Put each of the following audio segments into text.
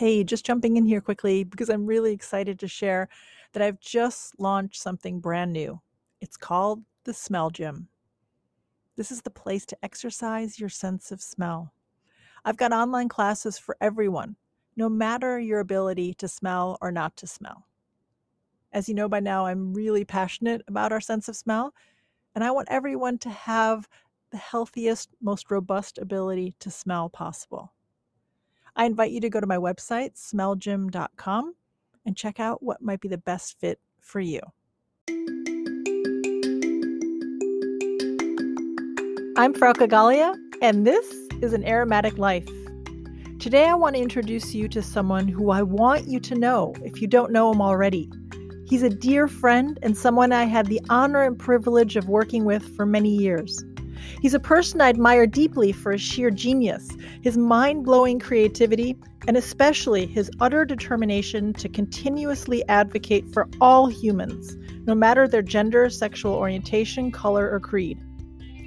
Hey, just jumping in here quickly because I'm really excited to share that I've just launched something brand new. It's called the Smell Gym. This is the place to exercise your sense of smell. I've got online classes for everyone, no matter your ability to smell or not to smell. As you know by now, I'm really passionate about our sense of smell, and I want everyone to have the healthiest, most robust ability to smell possible. I invite you to go to my website, smellgym.com, and check out what might be the best fit for you. I'm Frauke Galia, and this is an aromatic life. Today, I want to introduce you to someone who I want you to know if you don't know him already. He's a dear friend and someone I had the honor and privilege of working with for many years. He's a person I admire deeply for his sheer genius, his mind blowing creativity, and especially his utter determination to continuously advocate for all humans, no matter their gender, sexual orientation, color, or creed.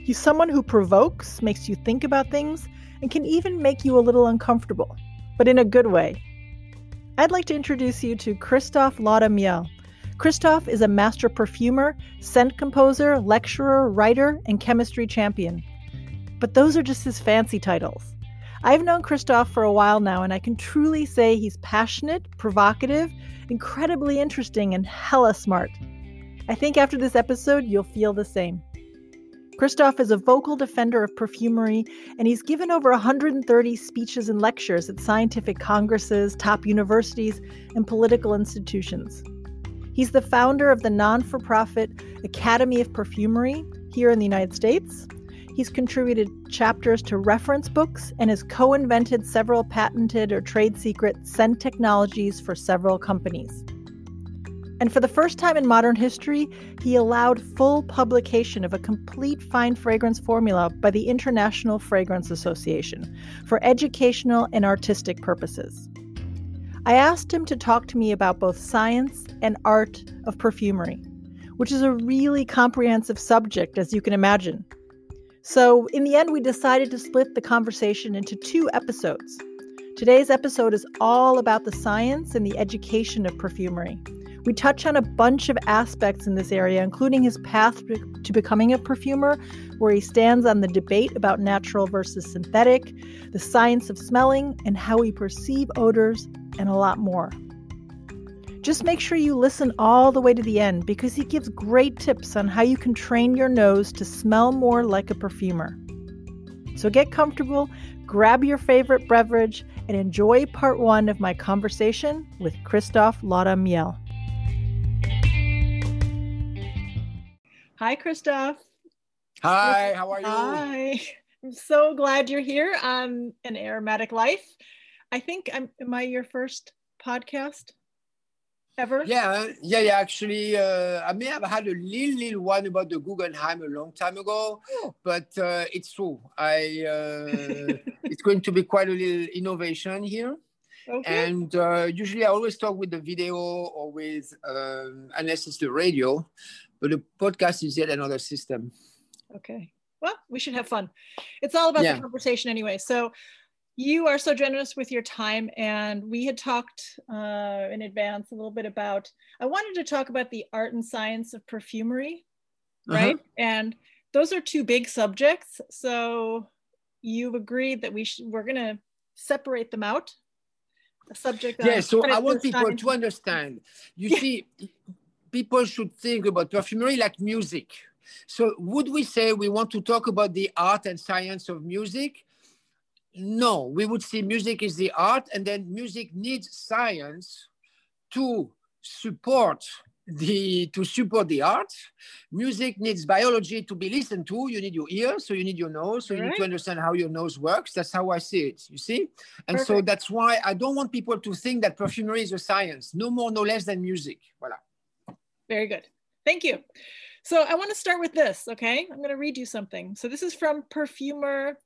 He's someone who provokes, makes you think about things, and can even make you a little uncomfortable, but in a good way. I'd like to introduce you to Christophe Laudamiel. Christophe is a master perfumer, scent composer, lecturer, writer, and chemistry champion. But those are just his fancy titles. I've known Christoph for a while now, and I can truly say he's passionate, provocative, incredibly interesting, and hella smart. I think after this episode, you'll feel the same. Christoph is a vocal defender of perfumery, and he's given over 130 speeches and lectures at scientific congresses, top universities, and political institutions. He's the founder of the non for profit Academy of Perfumery here in the United States. He's contributed chapters to reference books and has co invented several patented or trade secret scent technologies for several companies. And for the first time in modern history, he allowed full publication of a complete fine fragrance formula by the International Fragrance Association for educational and artistic purposes. I asked him to talk to me about both science and art of perfumery, which is a really comprehensive subject, as you can imagine. So, in the end, we decided to split the conversation into two episodes. Today's episode is all about the science and the education of perfumery. We touch on a bunch of aspects in this area, including his path to becoming a perfumer, where he stands on the debate about natural versus synthetic, the science of smelling, and how we perceive odors, and a lot more. Just make sure you listen all the way to the end because he gives great tips on how you can train your nose to smell more like a perfumer. So get comfortable, grab your favorite beverage, and enjoy part one of my conversation with Christophe Laudamiel. Hi, Christophe. Hi, how are you? Hi. I'm so glad you're here on An Aromatic Life. I think I'm am I your first podcast ever? Yeah, yeah, yeah. Actually, uh, I may have had a little, little one about the Guggenheim a long time ago, oh. but uh, it's true. I uh, it's going to be quite a little innovation here. Okay. And uh, usually I always talk with the video or with, um, unless it's the radio, but the podcast is yet another system. Okay. Well, we should have fun. It's all about yeah. the conversation anyway. So you are so generous with your time and we had talked uh, in advance a little bit about i wanted to talk about the art and science of perfumery uh-huh. right uh-huh. and those are two big subjects so you've agreed that we should we're going to separate them out a subject yeah so i want people science. to understand you yeah. see people should think about perfumery like music. So would we say we want to talk about the art and science of music? No, we would say music is the art and then music needs science to support the to support the art music needs biology to be listened to you need your ears so you need your nose so you right. need to understand how your nose works that's how i see it you see and Perfect. so that's why i don't want people to think that perfumery is a science no more no less than music voila very good. Thank you. So I want to start with this, okay? I'm going to read you something. So this is from perfumer,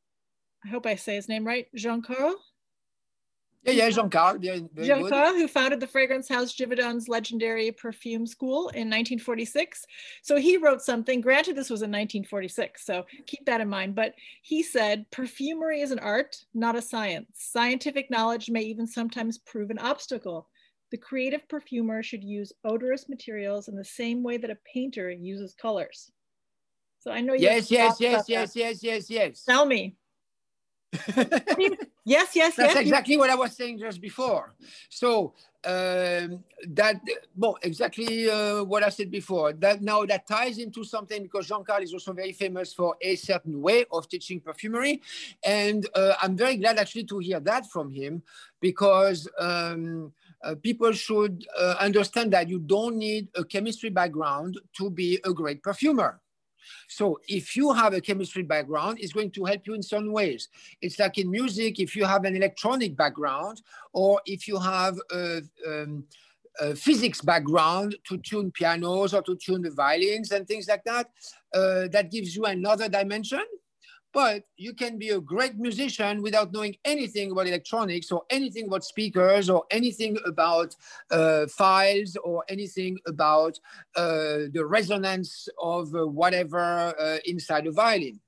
I hope I say his name right, Jean Carles. Yeah, yeah, Jean Carles. Jean Carles, who founded the fragrance house Givaudan's legendary perfume school in 1946. So he wrote something, granted, this was in 1946, so keep that in mind. But he said, perfumery is an art, not a science. Scientific knowledge may even sometimes prove an obstacle. The creative perfumer should use odorous materials in the same way that a painter uses colors. So I know you. Yes, yes, yes, yes, yes, yes, yes. Tell me. yes, yes, yes. That's yes. exactly what I was saying just before. So um, that, well, exactly uh, what I said before. That now that ties into something because Jean-Carles is also very famous for a certain way of teaching perfumery, and uh, I'm very glad actually to hear that from him because. Um, uh, people should uh, understand that you don't need a chemistry background to be a great perfumer. So if you have a chemistry background, it's going to help you in some ways. It's like in music, if you have an electronic background, or if you have a, um, a physics background to tune pianos or to tune the violins and things like that, uh, that gives you another dimension but you can be a great musician without knowing anything about electronics or anything about speakers or anything about uh, files or anything about uh, the resonance of uh, whatever uh, inside a violin.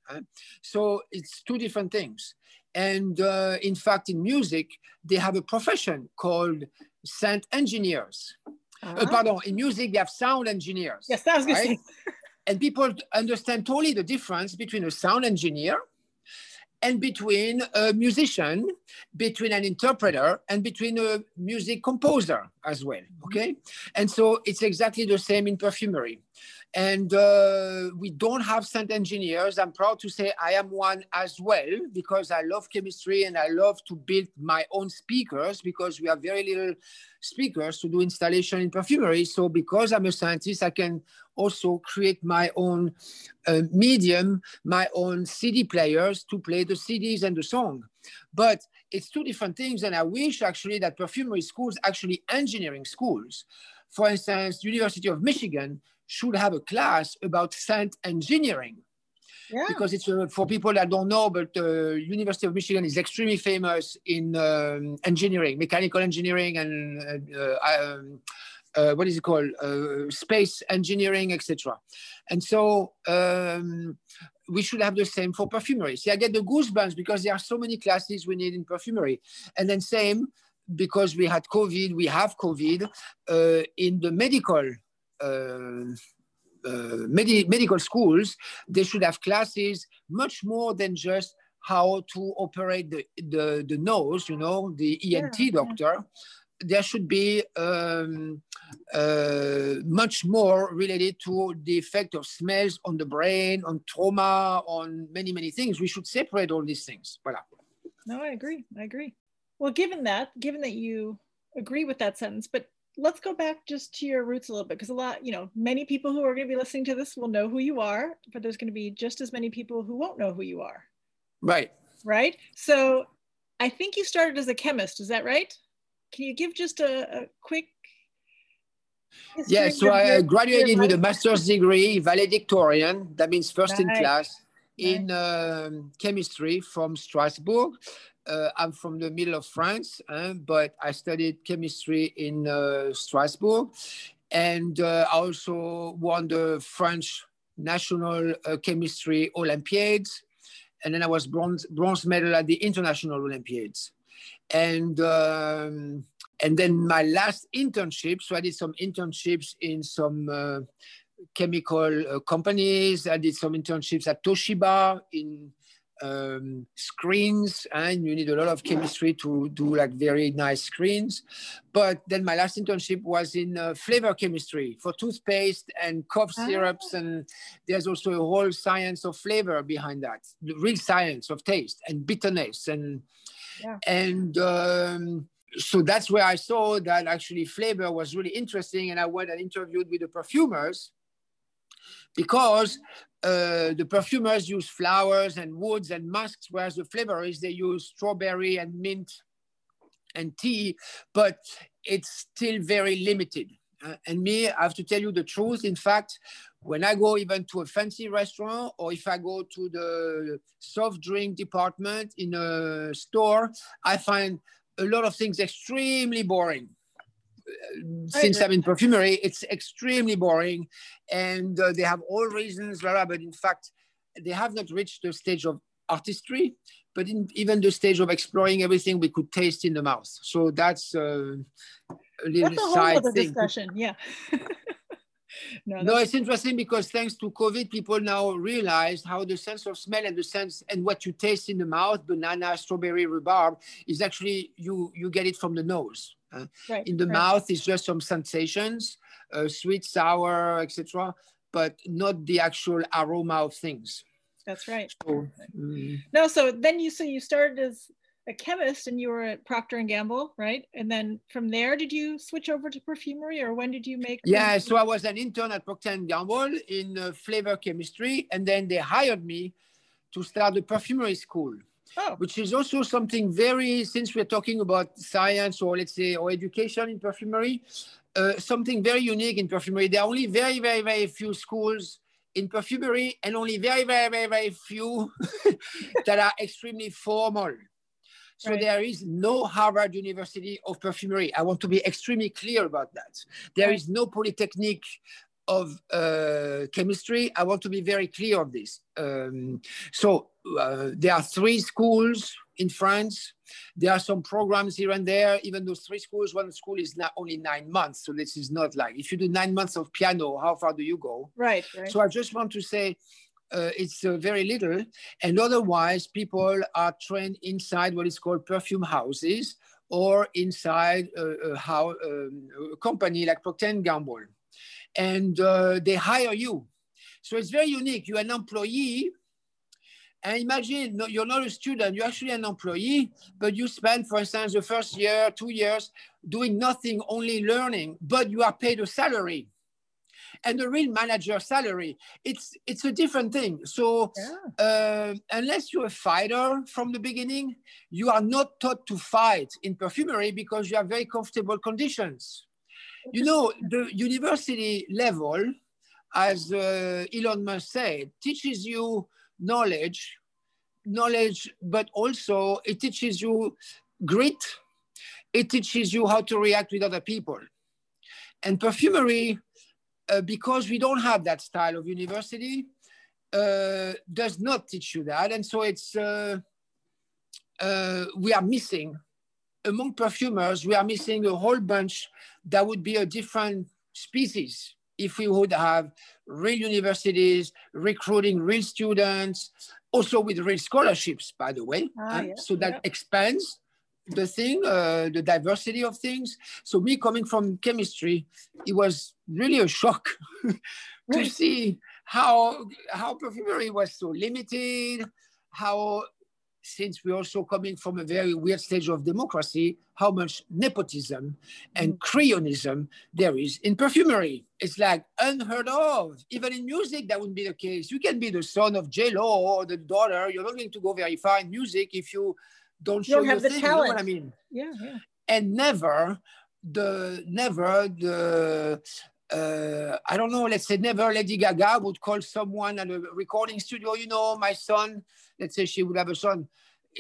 So it's two different things. And uh, in fact, in music, they have a profession called sound engineers. Uh-huh. pardon, in music, they have sound engineers. Yes, that was good. Right? And people understand totally the difference between a sound engineer and between a musician, between an interpreter, and between a music composer as well. Okay, and so it's exactly the same in perfumery. And uh, we don't have scent engineers. I'm proud to say I am one as well because I love chemistry and I love to build my own speakers because we have very little speakers to do installation in perfumery. So because I'm a scientist, I can also create my own uh, medium, my own CD players to play the CDs and the song. But it's two different things. And I wish actually that perfumery schools, actually engineering schools, for instance, University of Michigan should have a class about scent engineering. Yeah. Because it's uh, for people that don't know, but uh, University of Michigan is extremely famous in um, engineering, mechanical engineering, and uh, um, uh, what is it called, uh, space engineering, etc. And so um, we should have the same for perfumery. See, I get the goosebumps because there are so many classes we need in perfumery, and then same because we had COVID, we have COVID uh, in the medical uh, uh, med medical schools, they should have classes much more than just how to operate the, the, the nose, you know, the ENT yeah, doctor. Yeah. There should be um, uh, much more related to the effect of smells on the brain, on trauma, on many, many things. We should separate all these things. Voilà. No, I agree. I agree. Well, given that, given that you agree with that sentence, but let's go back just to your roots a little bit because a lot, you know, many people who are going to be listening to this will know who you are, but there's going to be just as many people who won't know who you are. Right. Right. So I think you started as a chemist. Is that right? Can you give just a, a quick yeah, so I graduated with a master's degree, valedictorian. That means first right. in class in um, chemistry from Strasbourg uh, I'm from the middle of France, uh, but I studied chemistry in uh, Strasbourg. And uh, I also won the French National uh, Chemistry Olympiads. And then I was bronze, bronze medal at the International Olympiads. And, um, and then my last internship, so I did some internships in some uh, chemical companies. I did some internships at Toshiba in um, screens and you need a lot of chemistry to do like very nice screens. But then my last internship was in uh, flavor chemistry for toothpaste and cough ah. syrups. And there's also a whole science of flavor behind that, the real science of taste and bitterness. And, yeah. and um, so that's where I saw that actually flavor was really interesting. And I went and interviewed with the perfumers because uh, the perfumers use flowers and woods and musks, whereas the flavorists, they use strawberry and mint and tea, but it's still very limited. Uh, and me, I have to tell you the truth. In fact, when I go even to a fancy restaurant or if I go to the soft drink department in a store, I find a lot of things extremely boring. Since I'm in perfumery, it's extremely boring, and uh, they have all reasons, blah, blah, but in fact, they have not reached the stage of artistry, but in even the stage of exploring everything we could taste in the mouth. So that's uh, a little that's a side whole other thing. discussion. Yeah. no, no, it's interesting because thanks to COVID, people now realize how the sense of smell and the sense and what you taste in the mouth, banana, strawberry, rhubarb, is actually you you get it from the nose. Uh, right, in the right. mouth, it's just some sensations, uh, sweet, sour, etc., but not the actual aroma of things. That's right. So, mm. No, so then you so you started as a chemist and you were at Procter and Gamble, right? And then from there, did you switch over to perfumery, or when did you make? Yeah, so I was an intern at Procter and Gamble in uh, flavor chemistry, and then they hired me to start the perfumery school. Oh. Which is also something very, since we're talking about science or let's say or education in perfumery, uh, something very unique in perfumery. There are only very, very, very few schools in perfumery and only very, very, very, very few that are extremely formal. So right. there is no Harvard University of Perfumery. I want to be extremely clear about that. There is no Polytechnic of uh, chemistry. I want to be very clear on this. Um, so uh, there are three schools in France. There are some programs here and there, even those three schools, one school is not only nine months. So this is not like, if you do nine months of piano, how far do you go? Right. right. So I just want to say, uh, it's uh, very little. And otherwise, people are trained inside what is called perfume houses or inside a, a, how, um, a company like Procter & Gamble. And uh, they hire you. So it's very unique. You're an employee and imagine no, you're not a student, you're actually an employee, but you spend, for instance, the first year, two years doing nothing, only learning, but you are paid a salary. And the real manager salary, it's it's a different thing. So yeah. uh, unless you're a fighter from the beginning, you are not taught to fight in perfumery because you have very comfortable conditions. You know, the university level, as uh, Elon Musk said, teaches you knowledge, knowledge, but also it teaches you grit. It teaches you how to react with other people. And perfumery, uh, because we don't have that style of university, uh, does not teach you that. And so it's, uh, uh we are missing, among perfumers, we are missing a whole bunch that would be a different species if we would have real universities recruiting real students, also with real scholarships, by the way. Ah, yeah, so that yeah. expands the thing, uh, the diversity of things. So me coming from chemistry, it was really a shock to see how how perfumery was so limited, how since we're also coming from a very weird stage of democracy, how much nepotism and mm. cryonism there is in perfumery. It's like unheard of. Even in music, that wouldn't be the case. You can be the son of J Lo or the daughter. You're not going to go very far in music if you don't show you don't have the thing. talent. You know what I mean? Yeah, yeah. And never the never the uh, I don't know, let's say never Lady Gaga would call someone at a recording studio, you know, my son, let's say she would have a son.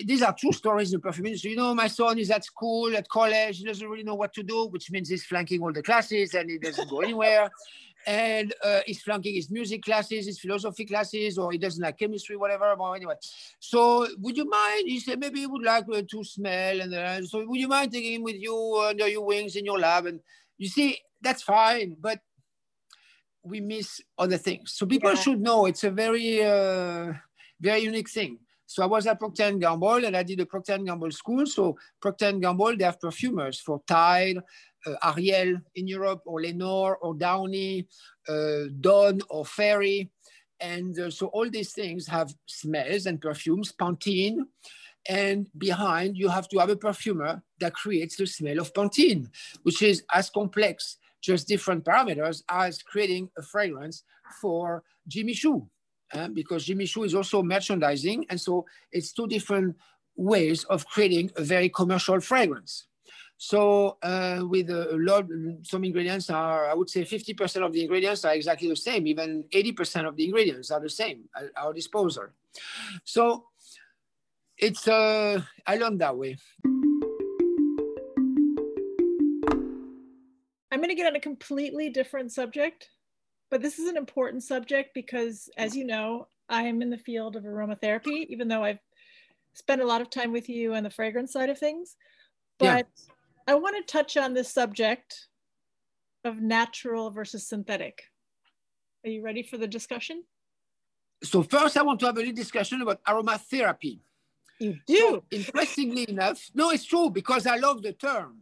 These are true stories in the perfume industry. You know, my son is at school, at college, he doesn't really know what to do, which means he's flunking all the classes and he doesn't go anywhere. And uh, he's flunking his music classes, his philosophy classes, or he doesn't like chemistry, whatever. But anyway, so would you mind? He said maybe he would like to smell, and uh, so would you mind taking him with you under your wings in your lab? And you see, that's fine, but we miss other things. So people yeah. should know it's a very, uh, very unique thing. So I was at Procter & Gamble and I did a Procter & Gamble school. So Procter & Gamble, they have perfumers for Tide, uh, Ariel in Europe, or Lenor, or Downy, uh, Dawn, or Fairy. And uh, so all these things have smells and perfumes, Pantene. And behind, you have to have a perfumer that creates the smell of Pantene, which is as complex just different parameters as creating a fragrance for Jimmy Choo. Uh, because Jimmy Choo is also merchandising. And so it's two different ways of creating a very commercial fragrance. So uh, with a lot, some ingredients are, I would say 50% of the ingredients are exactly the same. Even 80% of the ingredients are the same at our disposal. So it's uh, I learned that way. I'm going to get on a completely different subject, but this is an important subject because, as you know, I'm in the field of aromatherapy, even though I've spent a lot of time with you on the fragrance side of things. But yeah. I want to touch on this subject of natural versus synthetic. Are you ready for the discussion? So, first, I want to have a little discussion about aromatherapy. You do. So, interestingly enough, no, it's true because I love the term.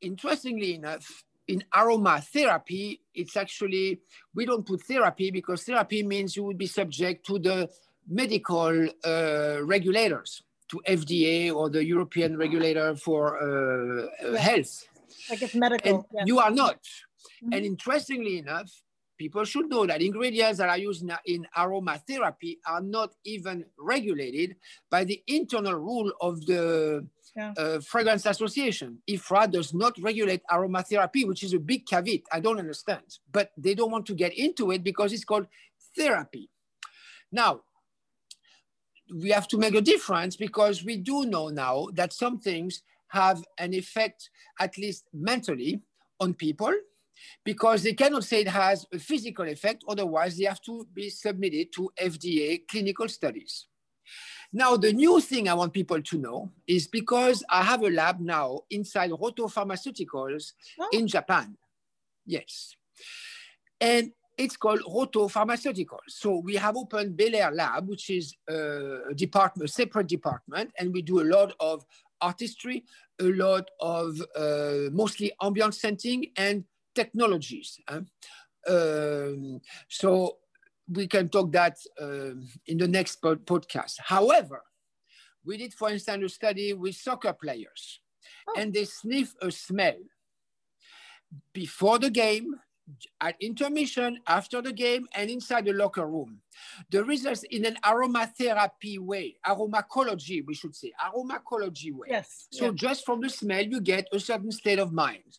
Interestingly enough, in aromatherapy, it's actually, we don't put therapy because therapy means you would be subject to the medical uh, regulators, to FDA or the European regulator for uh, health. Like it's medical. And You are not. Mm-hmm. And interestingly enough, people should know that ingredients that are used in, in aromatherapy are not even regulated by the internal rule of the yeah. uh, Fragrance Association. IFRA does not regulate aromatherapy, which is a big caveat. I don't understand. But they don't want to get into it because it's called therapy. Now, we have to make a difference because we do know now that some things have an effect, at least mentally, on people because they cannot say it has a physical effect, otherwise they have to be submitted to FDA clinical studies. Now, the new thing I want people to know is because I have a lab now inside Rohto Pharmaceuticals oh. in Japan. Yes. And it's called Rohto Pharmaceuticals. So we have opened Bel Air Lab, which is a department, a separate department, and we do a lot of artistry, a lot of uh, mostly ambient scenting and technologies. Um, so we can talk that uh, in the next pod podcast. However, we did, for instance, a study with soccer players, oh. and they sniff a smell before the game, at intermission, after the game, and inside the locker room. The results in an aromatherapy way, aromacology, we should say, aromacology way. Yes. So just from the smell, you get a certain state of mind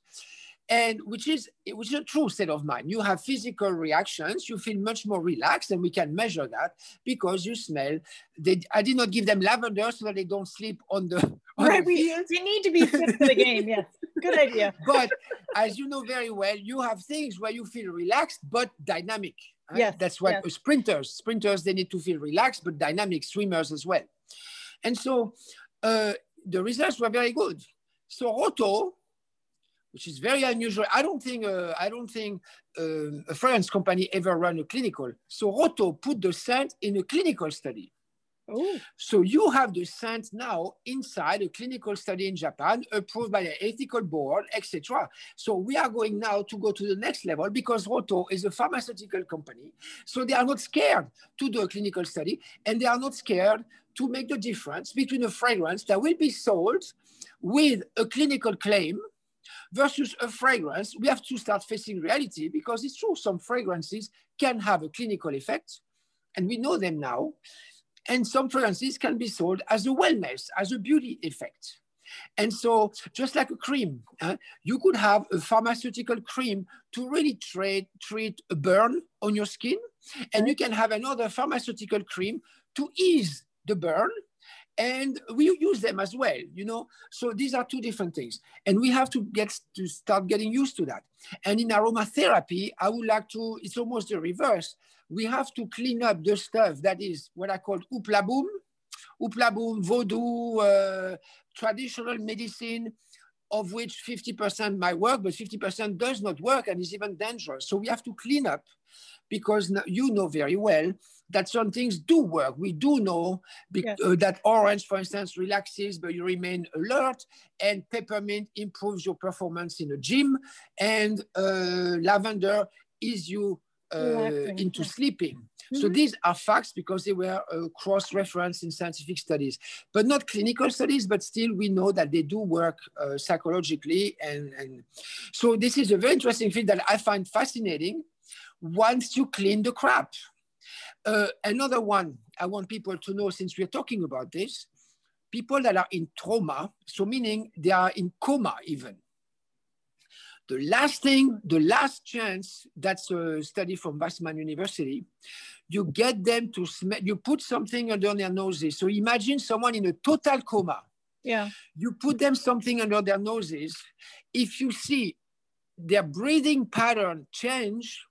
and which is which is a true state of mind. You have physical reactions. You feel much more relaxed, and we can measure that because you smell. They, I did not give them lavender so that they don't sleep on the. On right, the we, we need to be fit for the game. Yes, good idea. but as you know very well, you have things where you feel relaxed but dynamic. Right? Yes, that's what yes. sprinters. Sprinters they need to feel relaxed but dynamic. Swimmers as well, and so uh, the results were very good. So Rohto which is very unusual. I don't think uh, I don't think uh, a fragrance company ever run a clinical. So Rohto put the scent in a clinical study. Oh. So you have the scent now inside a clinical study in Japan, approved by the ethical board, etc. So we are going now to go to the next level because Rohto is a pharmaceutical company. So they are not scared to do a clinical study, and they are not scared to make the difference between a fragrance that will be sold with a clinical claim versus a fragrance, we have to start facing reality because it's true, some fragrances can have a clinical effect, and we know them now. And some fragrances can be sold as a wellness, as a beauty effect. And so, just like a cream, uh, you could have a pharmaceutical cream to really treat, treat a burn on your skin, and you can have another pharmaceutical cream to ease the burn and we use them as well you know? So these are two different things. And we have to get to start getting used to that. And in aromatherapy i would like to it's almost the reverse. We have to clean up the stuff that is what i call hoopla boom hoopla boom voodoo uh, traditional medicine of which 50% might work but 50% does not work and is even dangerous so we have to clean up because you know very well that some things do work. We do know yes. uh, that orange, for instance, relaxes, but you remain alert, and peppermint improves your performance in a gym, and uh, lavender is you into sleeping. Mm-hmm. So these are facts because they were uh, cross-referenced in scientific studies, but not clinical studies. But still, we know that they do work uh, psychologically, and, and so this is a very interesting field that I find fascinating once you clean the crap. Uh, another one I want people to know since we're talking about this, people that are in trauma, so meaning they are in coma even. The last thing, the last chance, that's a study from Weizmann University, you get them to smell, you put something under their noses. So imagine someone in a total coma. Yeah. You put them something under their noses. If you see their breathing pattern change,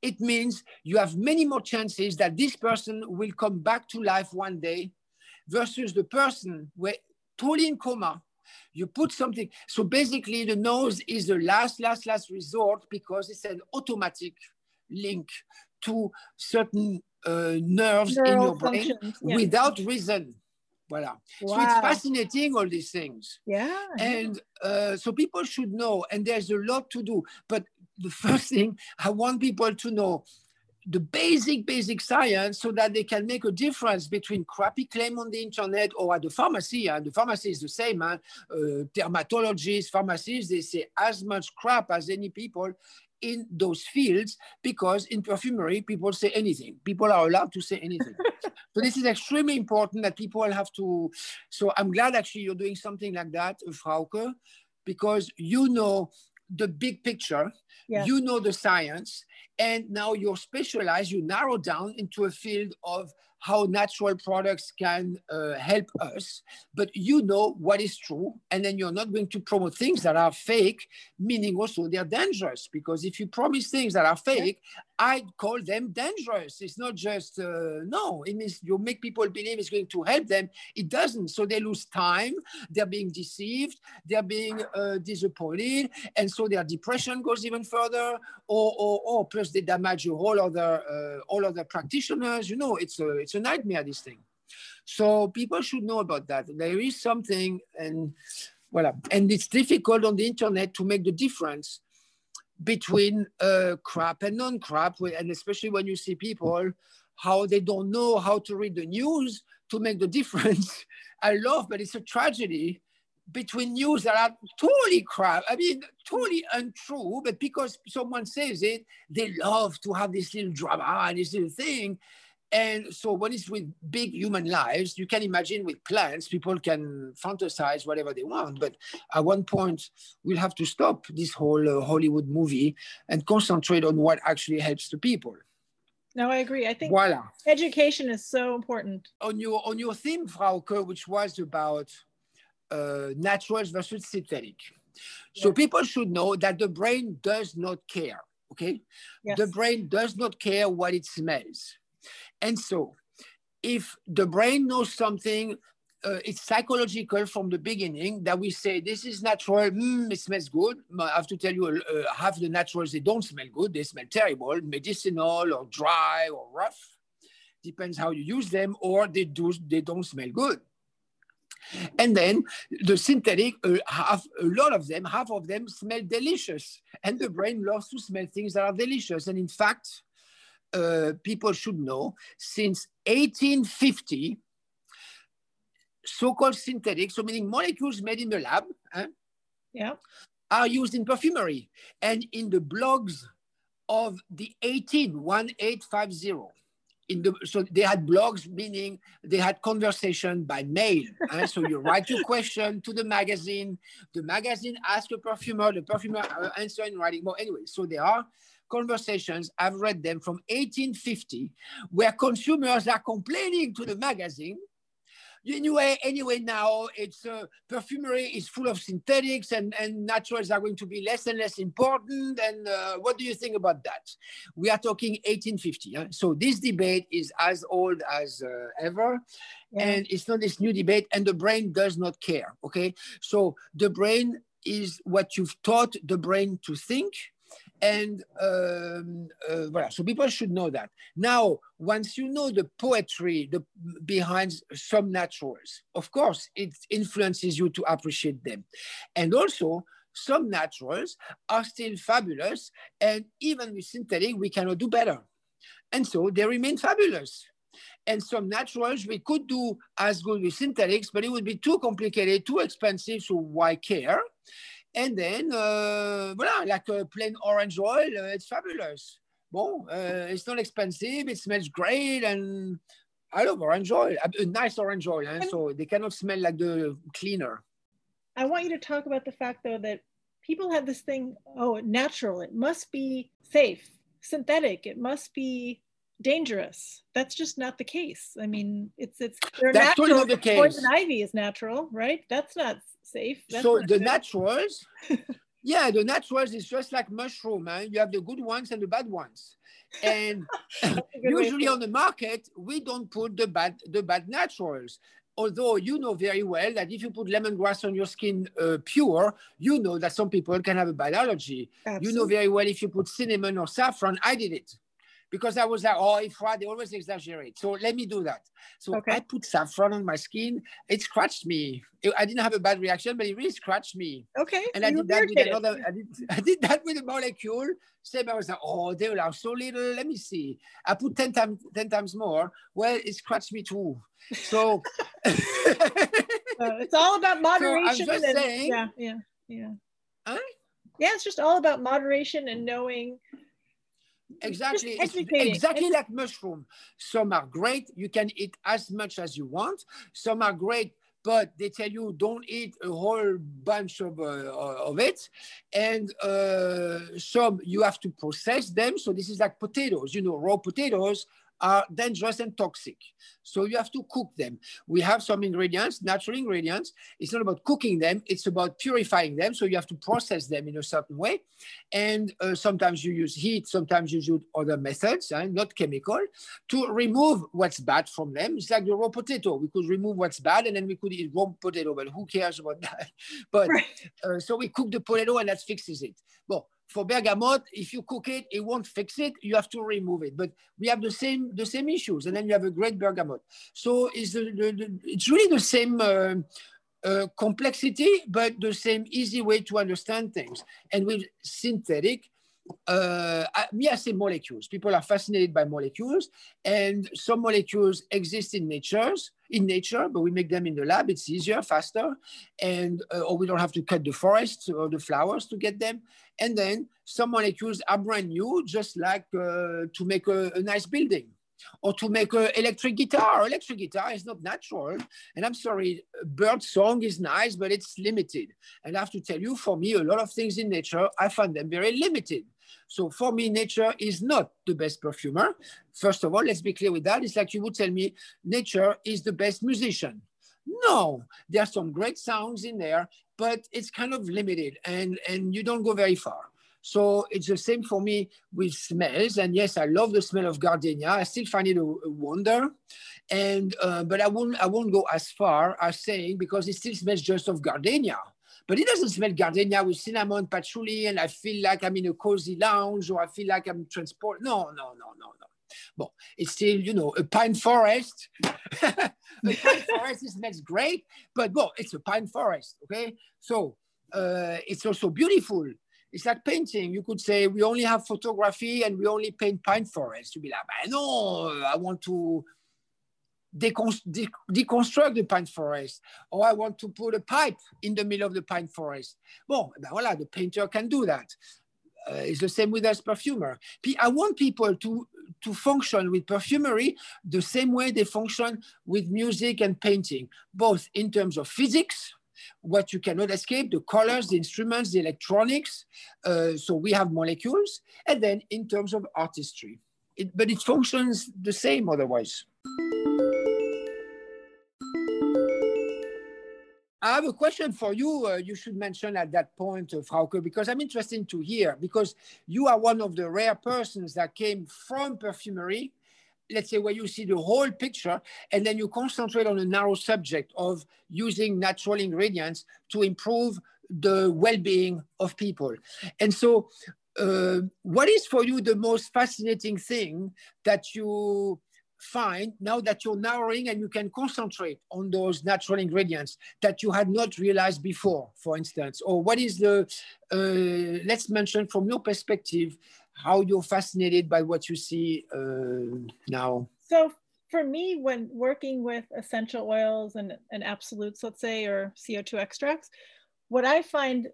it means you have many more chances that this person will come back to life one day versus the person where totally in coma you put something so basically the nose is the last last last resort because it's an automatic link to certain uh, nerves Neural in your brain yeah. without reason Voila. Wow. So it's fascinating, all these things. Yeah. And uh, so people should know, and there's a lot to do. But the first thing I want people to know the basic, basic science so that they can make a difference between crappy claim on the internet or at the pharmacy. And the pharmacy is the same. Huh? Uh, dermatologists, pharmacists, they say as much crap as any people in those fields because in perfumery, people say anything. People are allowed to say anything. so this is extremely important that people have to. So I'm glad actually you're doing something like that, Frauke, because you know the big picture, you know the science, and now you're specialized, you narrow down into a field of how natural products can uh, help us, but you know what is true, and then you're not going to promote things that are fake, meaning also they're dangerous. Because if you promise things that are fake, I call them dangerous. It's not just, uh, no, it means you make people believe it's going to help them. It doesn't. So they lose time, they're being deceived, they're being uh, disappointed, and so their depression goes even further, or, or, or plus they damage your whole other, uh, all other practitioners. You know, it's a, it's a nightmare, this thing. So people should know about that. There is something, and voilà. And it's difficult on the internet to make the difference between uh, crap and non-crap, and especially when you see people how they don't know how to read the news to make the difference. I love, but it's a tragedy between news that are totally crap. I mean, totally untrue, but because someone says it, they love to have this little drama and this little thing. And so when it's with big human lives, you can imagine with plants, people can fantasize whatever they want. But at one point, we'll have to stop this whole uh, Hollywood movie and concentrate on what actually helps the people. No, I agree. I think Voila. education is so important. On your on your theme, Frauke, which was about uh, naturals versus synthetic. So yeah. people should know that the brain does not care. Okay, yes. the brain does not care what it smells and so, if the brain knows something, uh, it's psychological from the beginning that we say this is natural, mm, it smells good. I have to tell you, uh, half the naturals they don't smell good; they smell terrible, medicinal or dry or rough. Depends how you use them, or they do they don't smell good. And then the synthetic, uh, half, a lot of them, half of them smell delicious. And the brain loves to smell things that are delicious. And in fact, uh, people should know, since 1850, so-called synthetics, so meaning molecules made in the lab, eh, yeah. are used in perfumery and in the blogs of the 18, 1850. In the, so they had blogs, meaning they had conversation by mail. eh? So you write your question to the magazine, the magazine asks a perfumer, the perfumer uh, answer in writing. Well, anyway, so they are conversations, I've read them from 1850, where consumers are complaining to the magazine. Anyway, anyway, now it's uh, perfumery is full of synthetics and, and naturals are going to be less and less important. And uh, what do you think about that? We are talking 1850. Huh? So this debate is as old as uh, ever. Yeah. And it's not this new debate, and the brain does not care. Okay. So the brain is what you've taught the brain to think and um, uh, voilà, so people should know that. Now, once you know the poetry the, behind some naturals, of course, it influences you to appreciate them. And also, some naturals are still fabulous, and even with synthetic, we cannot do better. And so they remain fabulous. And some naturals we could do as good with synthetics, but it would be too complicated, too expensive, so why care? And then, uh, voilà, like a plain orange oil, uh, it's fabulous. Bon, uh, it's not expensive, it smells great, and I love orange oil, a, nice orange oil, eh? so they cannot smell like the cleaner. I want you to talk about the fact, though, that people have this thing oh, natural, it must be safe, synthetic, it must be dangerous. That's just not the case. I mean, it's it's That's natural. totally the case. Poison ivy is natural, right? That's not safe. That's so the good. naturals, Yeah, the naturals is just like mushroom. Eh? You have the good ones and the bad ones. And usually on the market, we don't put the bad the bad naturals. Although you know very well that if you put lemongrass on your skin uh, pure, you know that some people can have a bad allergy. Absolutely. You know very well if you put cinnamon or saffron, I did it because I was like, oh, if they always exaggerate. So let me do that. So okay. I put saffron on my skin. It scratched me. I didn't have a bad reaction, but it really scratched me. Okay. And I did that with another. I did, I did that with a molecule. Same. I was like, oh, they are so little. Let me see. I put ten times ten times more. Well, it scratched me too. So uh, it's all about moderation. So I'm just and, saying. Yeah, yeah, yeah. Huh? Yeah, it's just all about moderation and knowing exactly exactly like mushroom some are great you can eat as much as you want. Some are great but they tell you don't eat a whole bunch of, uh, of it. And uh, some you have to process them. So this is like potatoes you know raw potatoes are dangerous and toxic. So you have to cook them. We have some ingredients, natural ingredients. It's not about cooking them, it's about purifying them. So you have to process them in a certain way. And uh, sometimes you use heat, sometimes you use other methods, uh, not chemical, to remove what's bad from them. It's like the raw potato. We could remove what's bad and then we could eat raw potato, but who cares about that? But uh, so we cook the potato and that fixes it. Well, for bergamot, if you cook it, it won't fix it. You have to remove it. But we have the same the same issues, and then you have a great bergamot. So it's the, the, the it's really the same. Uh, uh, complexity, but the same easy way to understand things. And with synthetic, uh, me, I say molecules. People are fascinated by molecules, and some molecules exist in natures, in nature, but we make them in the lab. It's easier, faster, and uh, or we don't have to cut the forests or the flowers to get them. And then some molecules are brand new, just like uh, to make a, a nice building or to make an electric guitar. Electric guitar is not natural. And I'm sorry, bird song is nice, but it's limited. And I have to tell you, for me, a lot of things in nature, I find them very limited. So for me, nature is not the best perfumer. First of all, let's be clear with that. It's like you would tell me nature is the best musician. No, there are some great sounds in there, but it's kind of limited and, and you don't go very far. So it's the same for me with smells. And yes, I love the smell of gardenia. I still find it a, a wonder. And uh, but I won't I won't go as far as saying because it still smells just of gardenia. But it doesn't smell gardenia with cinnamon, patchouli, and I feel like I'm in a cozy lounge or I feel like I'm transported. No, no, no, no, no. Well, it's still, you know, a pine forest. a pine forest smells great, but well, it's a pine forest, okay? So uh, it's also beautiful. It's like painting. You could say we only have photography and we only paint pine forests. You'd be like, no, I want to deconstruct the pine forest, or I want to put a pipe in the middle of the pine forest. Well, ben voilà, the painter can do that. Uh, it's the same with us perfumer. I want people to to function with perfumery the same way they function with music and painting, both in terms of physics, what you cannot escape, the colors, the instruments, the electronics. Uh, so we have molecules, and then in terms of artistry. It, but it functions the same otherwise. I have a question for you. Uh, you should mention at that point, uh, Frauke, because I'm interested to hear, because you are one of the rare persons that came from perfumery, let's say where you see the whole picture, and then you concentrate on a narrow subject of using natural ingredients to improve the well-being of people. And so uh, what is for you the most fascinating thing that you find now that you're narrowing and you can concentrate on those natural ingredients that you had not realized before, for instance? Or what is the, uh, let's mention from your perspective, how you're fascinated by what you see uh, now? So for me, when working with essential oils and, and absolutes, let's say, or CO2 extracts, what I find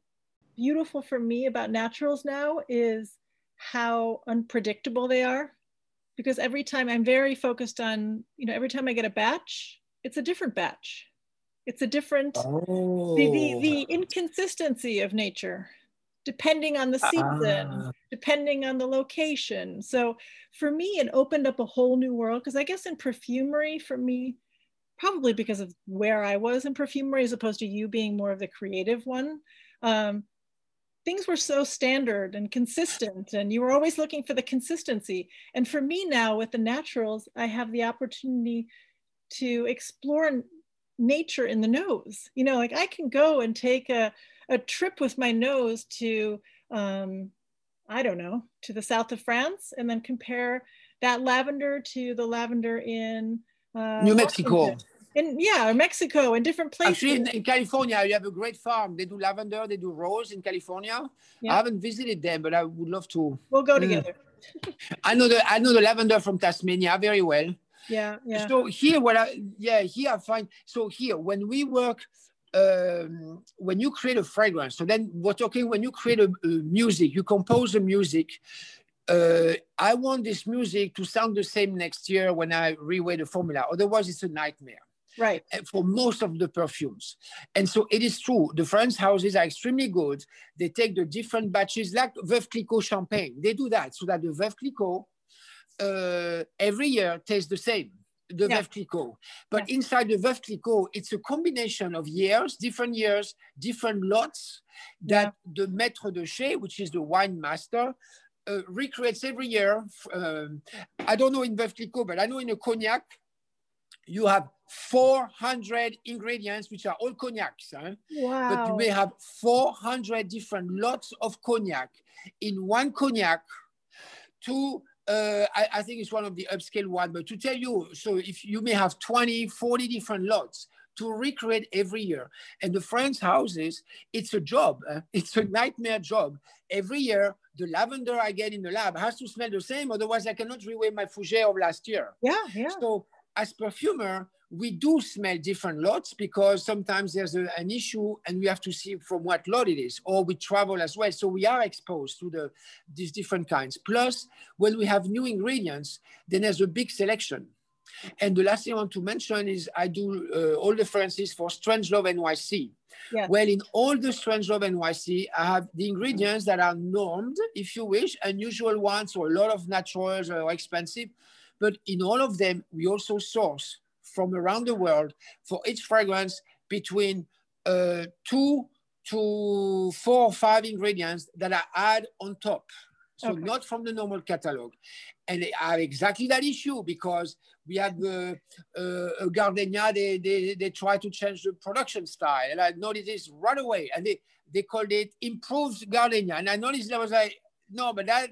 beautiful for me about naturals now is how unpredictable they are because every time I'm very focused on, you know, every time I get a batch, it's a different batch. It's a different, oh. the, the, the, inconsistency of nature, depending on the season, uh. depending on the location. So for me, it opened up a whole new world because I guess in perfumery, for me, probably because of where I was in perfumery as opposed to you being more of the creative one. Um, things were so standard and consistent and you were always looking for the consistency. And for me now with the naturals i have the opportunity to explore nature in the nose. You know like i can go and take a, a trip with my nose to um, i don't know to the south of france and then compare that lavender to the lavender in uh, new mexico. Washington in yeah, Mexico and different places. Actually, in, in, California, you have a great farm. They do lavender, they do rose in California. Yeah. I haven't visited them, but I would love to. We'll go mm. together. I know the I know the lavender from Tasmania very well. Yeah, yeah. So here, what I yeah here I find so here when we work. Um, when you create a fragrance, so then we're talking when you create a, a music, you compose a music, uh, I want this music to sound the same next year when I reweigh the formula. Otherwise, it's a nightmare right for most of the perfumes and so it is true the french houses are extremely good they take the different batches like veuve clicquot champagne they do that so that the veuve clicquot uh, every year tastes the same the yeah. Veuve Clicquot. But yeah. inside the Veuve Clicquot, it's a combination of years, different years, different lots that yeah. the maître de chai, which is the wine master, uh, recreates every year. Um, I don't know in Veuve Clicquot, but I know in a cognac, you have 400 ingredients, which are all cognacs. Huh? Wow. But you may have 400 different lots of cognac in one cognac to, uh, I, I, think it's one of the upscale one, but to tell you, so if you may have 20, 40 different lots to recreate every year. And the French houses, it's a job. Uh, it's a nightmare job. Every year, the lavender I get in the lab has to smell the same. Otherwise, I cannot reweigh my fougere of last year. Yeah, yeah. So as perfumer, we do smell different lots because sometimes there's a, an issue and we have to see from what lot it is, or we travel as well. So we are exposed to the these different kinds. Plus, when we have new ingredients, then there's a big selection. And the last thing I want to mention is I do uh, all the fragrances for Strange Love NYC. Yeah. Well, in all the Strange Love NYC, I have the ingredients that are normed, if you wish, unusual ones or a lot of naturals or expensive. But in all of them, we also source from around the world for each fragrance between uh, two to four or five ingredients that are add on top. So okay. not from the normal catalog. And they have exactly that issue because we had the uh, Gardenia, they, they, they try to change the production style. And I noticed this right away. And they, they called it improved Gardenia. And I noticed I was like, no, but that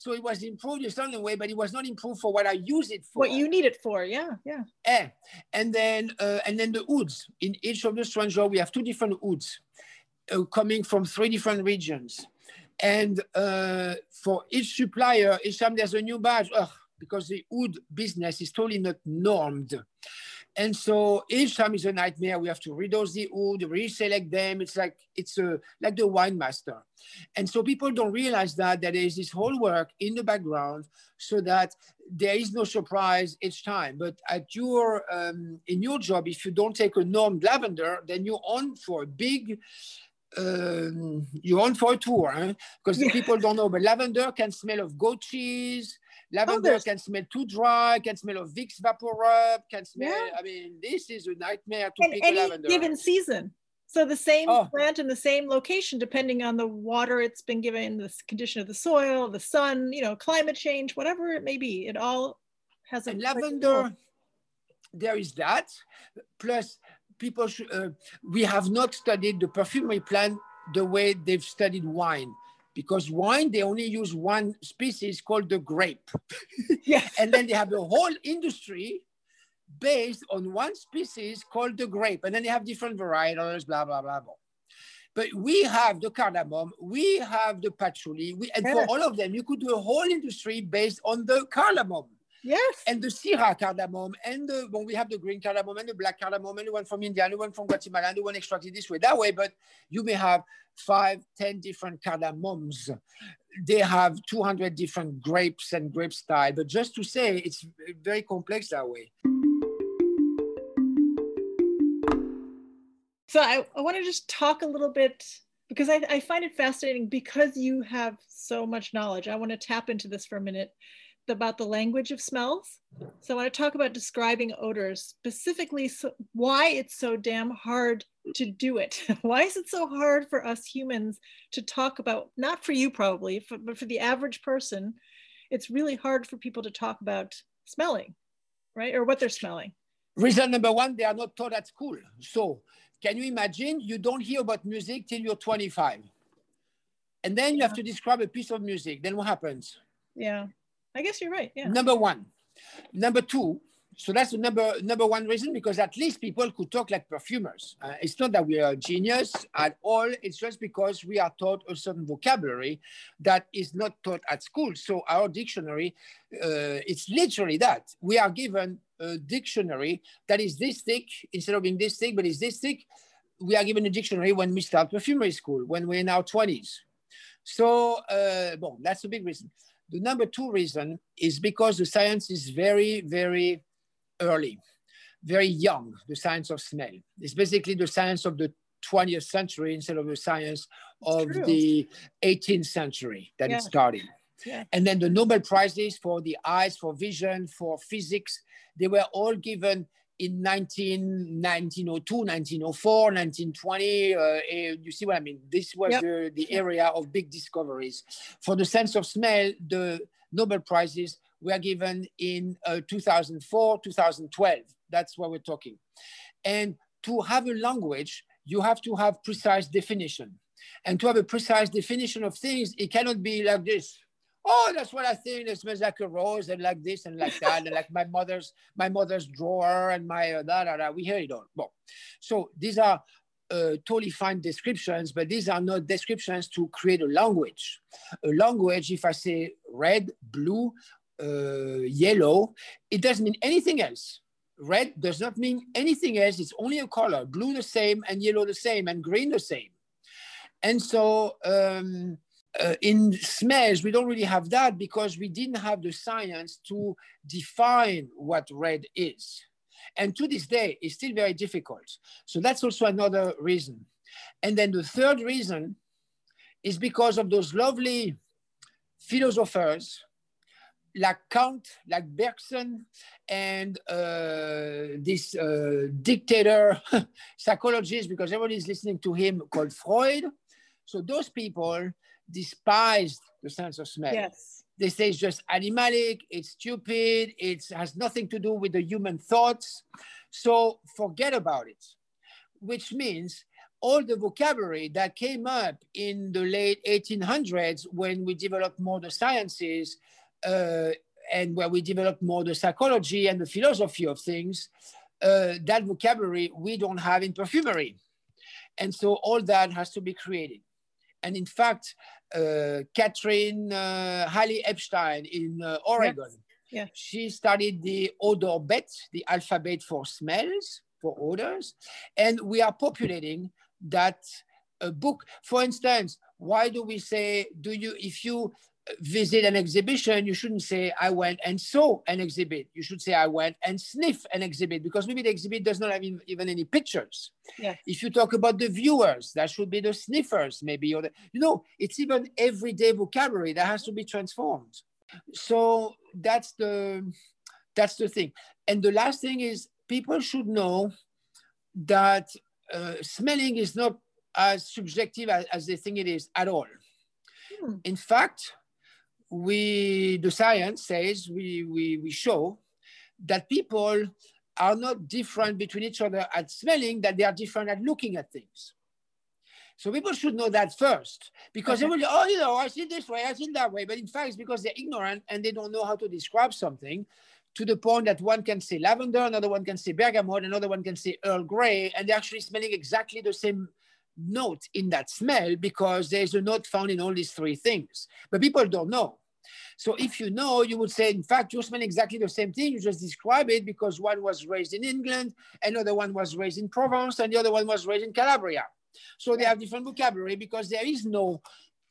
so it was improved in some way, but it was not improved for what I use it for. What you need it for, yeah, yeah. Eh. And then uh, and then the hoods. In each of the stranger, we have two different hoods uh, coming from three different regions. And uh, for each supplier, each time there's a new batch, ugh, because the wood business is totally not normed. And so each time is a nightmare. We have to redose the wood, reselect them. It's like it's a like the wine master. And so people don't realize that there is this whole work in the background so that there is no surprise each time. But at your um, in your job, if you don't take a normed lavender, then you're on for a big um, you're on for a tour because huh? yeah. people don't know, but lavender can smell of goat cheese, Lavender oh, can smell too dry, can smell of Vicks vapor VapoRub, can smell, yeah. I mean, this is a nightmare to and pick any lavender. given season. So the same oh. plant in the same location, depending on the water it's been given, the condition of the soil, the sun, you know, climate change, whatever it may be, it all has a and lavender. There is that. Plus, people should, uh, we have not studied the perfumery plant the way they've studied wine because wine they only use one species called the grape yeah. and then they have a whole industry based on one species called the grape and then they have different varietals blah blah blah blah but we have the cardamom we have the patchouli we, and yeah. for all of them you could do a whole industry based on the cardamom Yes. And the Syrah cardamom, and the, well, we have the green cardamom and the black cardamom, and the one from India, and the one from Guatemala, and the one extracted this way, that way. But you may have five, ten different cardamoms. They have 200 different grapes and grape style. But just to say, it's very complex that way. So I, I want to just talk a little bit because I, I find it fascinating because you have so much knowledge. I want to tap into this for a minute about the language of smells. So I want to talk about describing odors, specifically so why it's so damn hard to do it. why is it so hard for us humans to talk about, not for you probably, for, but for the average person, it's really hard for people to talk about smelling, right? Or what they're smelling. Reason number one, they are not taught at school. So can you imagine you don't hear about music till you're 25? And then you have to describe a piece of music. Then what happens? Yeah, I guess you're right. Yeah. Number one. Number two, so that's the number number one reason because at least people could talk like perfumers. Uh, it's not that we are genius at all. It's just because we are taught a certain vocabulary that is not taught at school. So our dictionary, uh, it's literally that we are given a dictionary that is this thick instead of being this thick, but is this thick. We are given a dictionary when we start perfumery school when we're in our twenties. So, uh, that's a big reason. The number two reason is because the science is very, very early, very young, the science of smell. It's basically the science of the 20th century instead of the science of True. the 18th century that yeah. it started. Yeah. And then the Nobel Prizes for the eyes, for vision, for physics, they were all given in 19, 1902, 1904, 1920. Uh, eh, you see what I mean? This was yep. the, the area of big discoveries. For the sense of smell, the Nobel Prizes were given in uh, 2004, 2012. That's what we're talking. And to have a language, you have to have precise definition. And to have a precise definition of things, it cannot be like this oh, that's what I think. It smells like a rose and like this and like that, and like my mother's my mother's drawer and my uh, da da da. We hear it all. Well, so these are uh, totally fine descriptions, but these are not descriptions to create a language. A language, if I say red, blue, uh, yellow, it doesn't mean anything else. Red does not mean anything else. It's only a color. Blue the same, and yellow the same, and green the same. And so. Um, uh, in smells, we don't really have that because we didn't have the science to define what red is. And to this day, it's still very difficult. So that's also another reason. And then the third reason is because of those lovely philosophers like Kant, like Bergson, and uh, this uh, dictator psychologist, because everybody is listening to him, called Freud. So those people, despised the sense of smell. Yes. They say it's just animalic, it's stupid, it has nothing to do with the human thoughts. So forget about it, which means all the vocabulary that came up in the late 1800s when we developed more the sciences uh, and where we developed more the psychology and the philosophy of things, uh, that vocabulary we don't have in perfumery. And so all that has to be created. And in fact, uh, Catherine uh, Halley Epstein in uh, Oregon, yeah. she studied the odorbet, the alphabet for smells, for odors, and we are populating that uh, book. For instance, why do we say, do you, if you visit an exhibition, you shouldn't say, I went and saw an exhibit. You should say, I went and sniff an exhibit because maybe the exhibit does not have even any pictures. Yeah. If you talk about the viewers, that should be the sniffers, maybe. Or the, you know, it's even everyday vocabulary that has to be transformed. So that's the, that's the thing. And the last thing is people should know that uh, smelling is not as subjective as, as they think it is at all. Hmm. In fact, we, the science says, we, we, we show that people are not different between each other at smelling, that they are different at looking at things. So people should know that first, because okay. They will, oh, you know, I see this way, I see that way. But in fact, it's because they're ignorant and they don't know how to describe something to the point that one can say lavender, another one can say bergamot, another one can say Earl Grey, and they're actually smelling exactly the same note in that smell because there's a note found in all these three things. But people don't know. So if you know, you would say, in fact, you smell exactly the same thing. You just describe it because one was raised in England, another one was raised in Provence, and the other one was raised in Calabria. So they have different vocabulary because there is no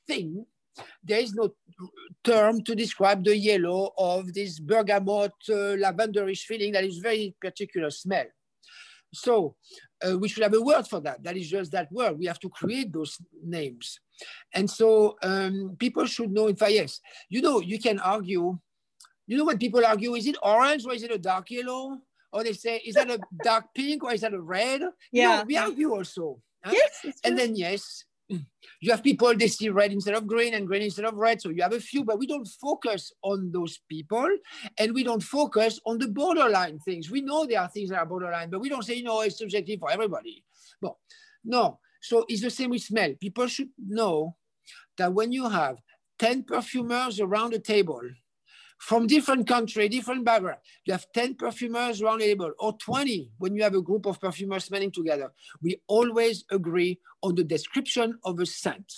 thing, there is no term to describe the yellow of this bergamot uh, lavenderish feeling that is very particular smell. So uh, we should have a word for that. That is just that word. We have to create those names. And so um, people should know, in fact, yes, you know, you can argue you know when people argue, is it orange or is it a dark yellow? Or they say, is that a dark pink or is that a red? Yeah. You know, we argue also. Huh? Yes. And then yes, you have people they see red instead of green and green instead of red. So you have a few but we don't focus on those people and we don't focus on the borderline things. We know there are things that are borderline but we don't say you know it's subjective for everybody. Well no. So it's the same with smell. People should know that when you have 10 perfumers around the table from different country, different background. You have 10 perfumers around the table or 20 when you have a group of perfumers smelling together. We always agree on the description of a scent.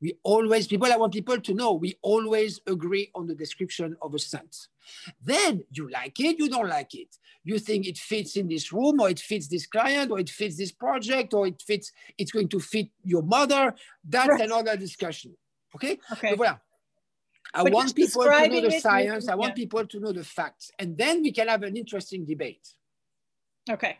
We always, people, I want people to know, we always agree on the description of a scent. Then you like it, you don't like it. You think it fits in this room, or it fits this client, or it fits this project, or it fits, it's going to fit your mother. That's another discussion. Okay? Okay. voilà. I want people to know the science. With, I want yeah. people to know the facts, and then we can have an interesting debate. Okay.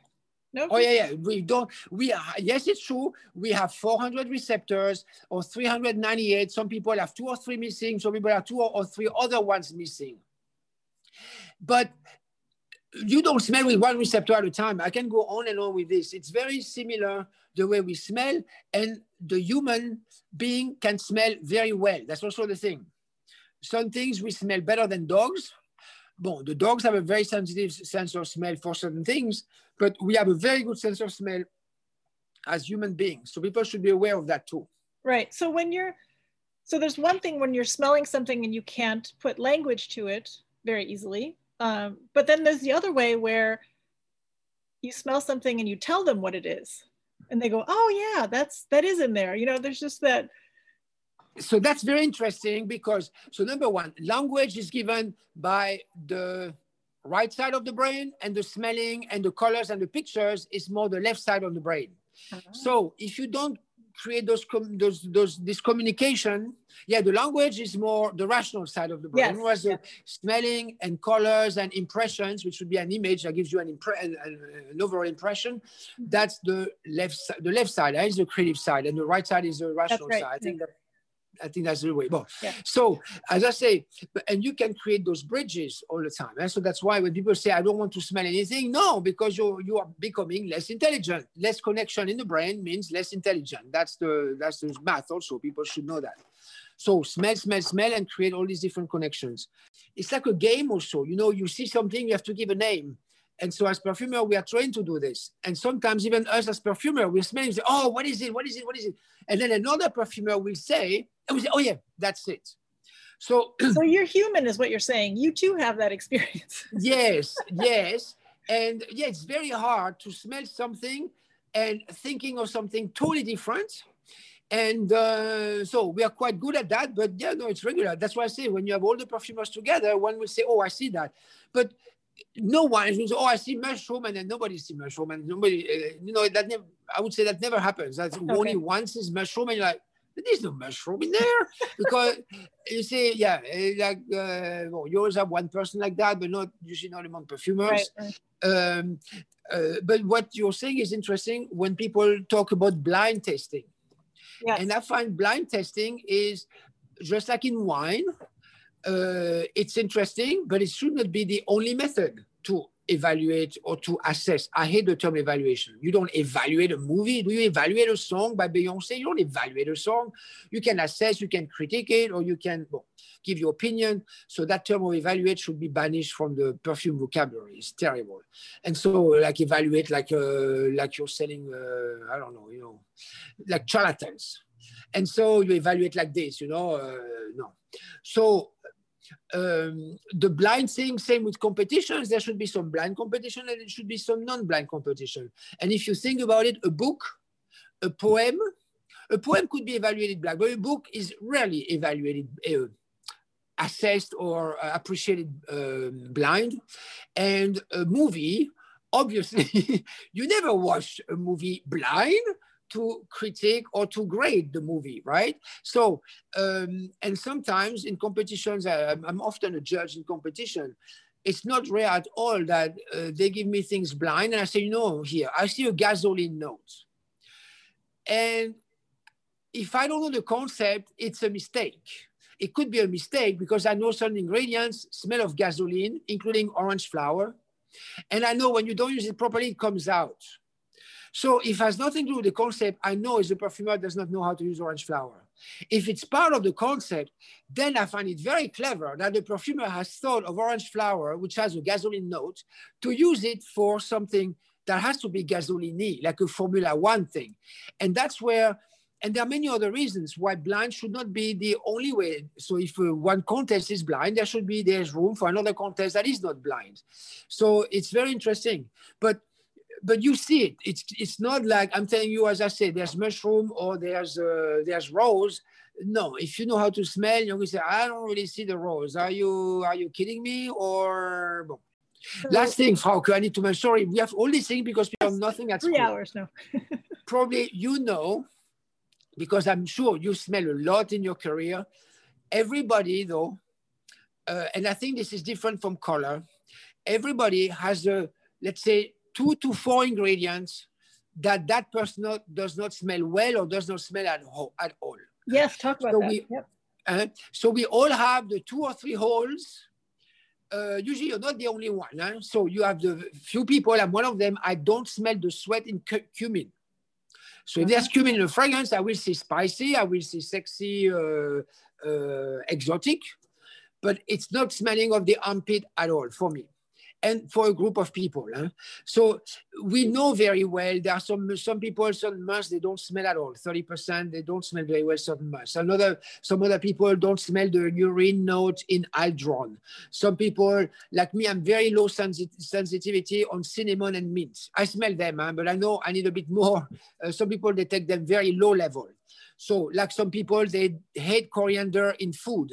No. Oh yeah, yeah. We don't. We are, yes, it's true. We have 400 receptors or 398. Some people have two or three missing. Some people have two or three other ones missing. But you don't smell with one receptor at a time. I can go on and on with this. It's very similar the way we smell, and the human being can smell very well. That's also the thing. Some things we smell better than dogs. Bon, the dogs have a very sensitive sense of smell for certain things, but we have a very good sense of smell as human beings. So people should be aware of that too. Right. So when you're, so there's one thing when you're smelling something and you can't put language to it very easily. Um, but then there's the other way where you smell something and you tell them what it is and they go, oh yeah, that's, that is in there. You know, there's just that, so that's very interesting because so number one language is given by the right side of the brain and the smelling and the colors and the pictures is more the left side of the brain uh-huh. so if you don't create those, those those this communication yeah the language is more the rational side of the brain yes. whereas the smelling and colors and impressions which would be an image that gives you an, impre- an, an overall impression mm-hmm. that's the left the left side that is the creative side and the right side is the rational right. side i think that I think that's the way. Well, yeah. so as I say, and you can create those bridges all the time. And so that's why when people say, I don't want to smell anything, no, because you you are becoming less intelligent. Less connection in the brain means less intelligent. That's the that's the math also. People should know that. So smell, smell, smell, and create all these different connections. It's like a game also. You know, you see something, you have to give a name. And so as perfumer, we are trained to do this. And sometimes even us as perfumer, we smell and say, oh, what is it? What is it? What is it? And then another perfumer will say, and we say, oh yeah, that's it. So, so you're human is what you're saying. You too have that experience. yes, yes. And yeah, it's very hard to smell something and thinking of something totally different. And uh, so we are quite good at that, but yeah, no, it's regular. That's why I say when you have all the perfumers together, one will say, oh, I see that. But no one says, oh, I see mushroom, and then nobody sees mushroom, and nobody, uh, you know, that never, I would say that never happens. That's okay. only once is mushroom, and you're like, there's no mushroom in there because you see, yeah, eh, like uh, well, you always have one person like that, but not usually not among perfumers. Right. Um, uh, but what you're saying is interesting when people talk about blind testing. Yes. And I find blind testing is just like in wine, uh, it's interesting, but it should not be the only method to evaluate or to assess. I hate the term evaluation. You don't evaluate a movie. Do you evaluate a song by Beyonce? You don't evaluate a song. You can assess, you can critique it, or you can well, give your opinion. So that term of evaluate should be banished from the perfume vocabulary. It's terrible. And so, like evaluate, like uh, like you're selling, uh, I don't know, you know, like charlatans. And so you evaluate like this, you know, uh, no. So um, the blind thing, same with competitions, there should be some blind competition and it should be some non-blind competition. And if you think about it, a book, a poem, a poem could be evaluated blind, but a book is rarely evaluated, uh, assessed or uh, appreciated um, blind. And a movie, obviously, you never watch a movie blind to critique or to grade the movie, right? So, um, and sometimes in competitions, I'm, I'm, often a judge in competition. It's not rare at all that uh, they give me things blind and I say, no, here, I see a gasoline note. And if I don't know the concept, it's a mistake. it could be a mistake because I know some ingredients smell of gasoline, including orange flower. And I know when you don't use it properly, it comes out. So if it has nothing to do with the concept, I know as a perfumer does not know how to use orange flower. If it's part of the concept, then I find it very clever that the perfumer has thought of orange flower, which has a gasoline note, to use it for something that has to be gasoline like a Formula One thing. And that's where, and there are many other reasons why blind should not be the only way. So if uh, one contest is blind, there should be, there's room for another contest that is not blind. So it's very interesting. But but you see it. It's it's not like I'm telling you, as I said, there's mushroom or there's uh, there's rose. No, if you know how to smell, you're to say, I don't really see the rose. Are you are you kidding me? Or last thing, Frauke, I need to mention. Sorry, we have all these things because we have nothing at three school. hours now. Probably you know, because I'm sure you smell a lot in your career. Everybody though, uh, and I think this is different from color. Everybody has a let's say two to four ingredients that that person not, does not smell well or does not smell at, at all. Yes, talk about so that. We, yep. uh, so we all have the two or three holes. Uh, usually you're not the only one. Huh? So you have the few people, and one of them, I don't smell the sweat in cu cumin. So if there's uh-huh. cumin in the fragrance, I will see spicy, I will see sexy, uh, uh, exotic, but it's not smelling of the armpit at all for me and for a group of people. Huh? So we know very well there are some some people, certain musks they don't smell at all. 30% they don't smell very well certain musks. Another some other people don't smell the urine note in aldron. Some people like me, I'm very low sensi sensitivity on cinnamon and mint. I smell them, huh? but I know I need a bit more. Uh, some people they take them very low level. So like some people they hate coriander in food.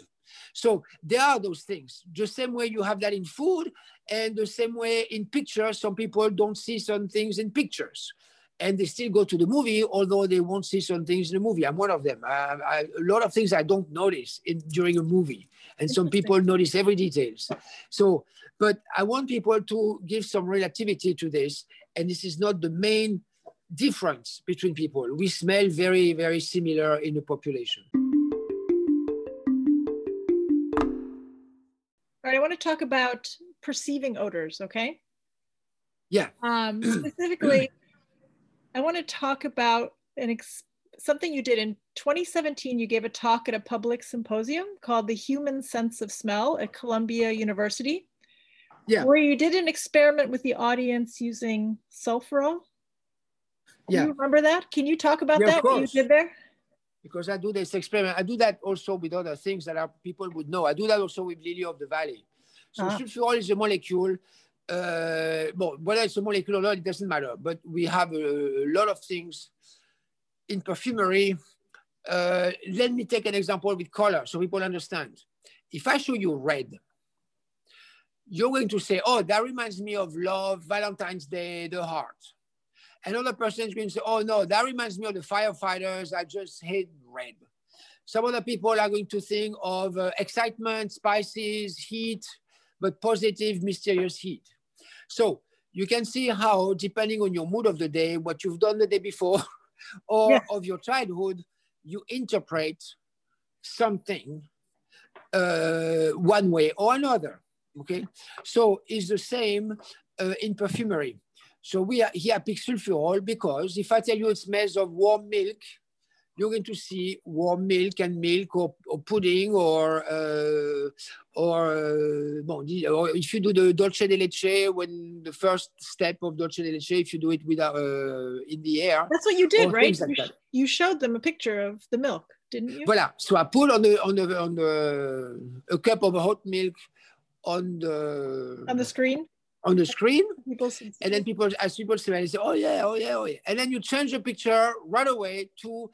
So there are those things. The same way you have that in food, and the same way in pictures, some people don't see some things in pictures. And they still go to the movie, although they won't see some things in the movie. I'm one of them. I, I, a lot of things I don't notice in, during a movie, and some people notice every details. So, but I want people to give some relativity to this, and this is not the main difference between people. We smell very, very similar in the population. All right, I want to talk about perceiving odors, okay? Yeah. Um, specifically, I want to talk about an ex- something you did in 2017. You gave a talk at a public symposium called The Human Sense of Smell at Columbia University. Yeah. Where you did an experiment with the audience using sulfurol. Do yeah. you remember that? Can you talk about yeah, that? What you did there? Because I do this experiment. I do that also with other things that are, people would know. I do that also with lily of the valley. So uh-huh. sulfurol is a molecule. Uh, well, whether it's a molecule or not, it doesn't matter. But we have a, a lot of things in perfumery. Uh, let me take an example with color so people understand. If I show you red, you're going to say, oh, that reminds me of love, Valentine's Day, the heart. Another person is going to say, oh no, that reminds me of the firefighters. I just hate red. Some other people are going to think of uh, excitement, spices, heat, but positive, mysterious heat. So you can see how, depending on your mood of the day, what you've done the day before, or yeah. of your childhood, you interpret something uh, one way or another. Okay, so it's the same uh, in perfumery. So we are here pick sulfurol because if I tell you it smells of warm milk, you're going to see warm milk and milk or, or pudding or uh, or, uh, bon, or if you do the dolce de leche when the first step of dolce de leche if you do it without uh, in the air that's what you did right? like you, you, showed them a picture of the milk didn't you? Voilà. So i put on the on the on the a cup of hot milk on the on the screen on the screen, and then people, as people say, they say, "Oh yeah, oh yeah, oh yeah," and then you change the picture right away to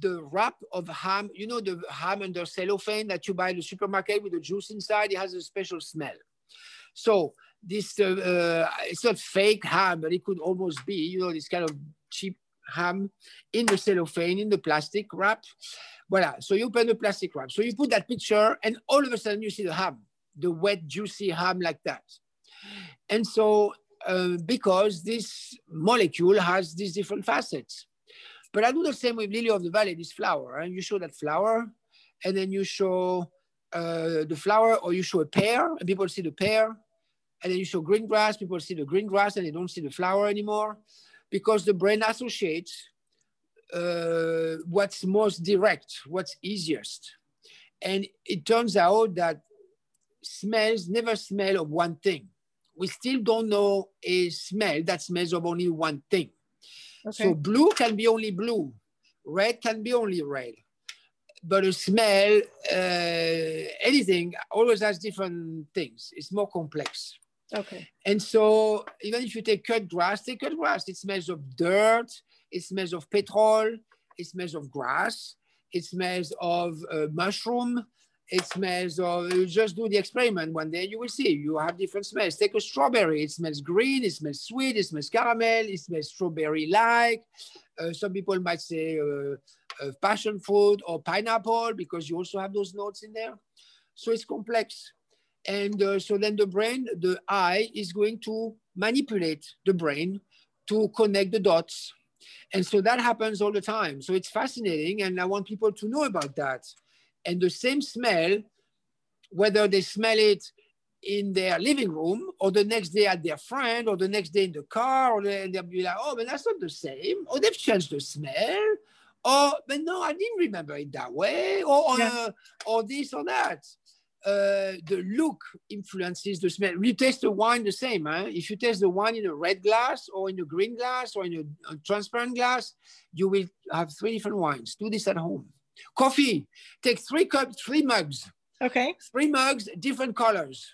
the wrap of ham. You know the ham under cellophane that you buy in the supermarket with the juice inside. It has a special smell. So this, uh, uh, it's not fake ham, but it could almost be. You know, this kind of cheap ham in the cellophane, in the plastic wrap. Voila. So you open the plastic wrap. So you put that picture, and all of a sudden you see the ham, the wet, juicy ham like that. And so, uh, because this molecule has these different facets. But I do the same with lily of the valley, this flower. And you show that flower, and then you show uh, the flower, or you show a pear, and people see the pear, and then you show green grass, people see the green grass, and they don't see the flower anymore, because the brain associates uh, what's most direct, what's easiest. And it turns out that smells never smell of one thing. We still don't know a smell that smells of only one thing. Okay. So blue can be only blue, red can be only red. But a smell, uh, anything always has different things. It's more complex. Okay. And so even if you take cut grass, take cut grass, it smells of dirt, it smells of petrol, it smells of grass, it smells of uh, mushroom, it smells of, you just do the experiment one day, you will see, you have different smells. Take a strawberry, it smells green, it smells sweet, it smells caramel, it smells strawberry-like. Uh, some people might say uh, uh, passion fruit or pineapple because you also have those notes in there. So it's complex. And uh, so then the brain, the eye is going to manipulate the brain to connect the dots. And so that happens all the time. So it's fascinating. And I want people to know about that and the same smell, whether they smell it in their living room or the next day at their friend or the next day in the car, or they, will be like, oh, but that's not the same. Or they've changed the smell. Or, but no, I didn't remember it that way. Or, yeah. uh, or this or that. Uh, the look influences the smell. You taste the wine the same. Huh? If you taste the wine in a red glass or in a green glass or in a, a transparent glass, you will have three different wines. Do this at home. Coffee, take three cups, three mugs. Okay. Three mugs, different colors.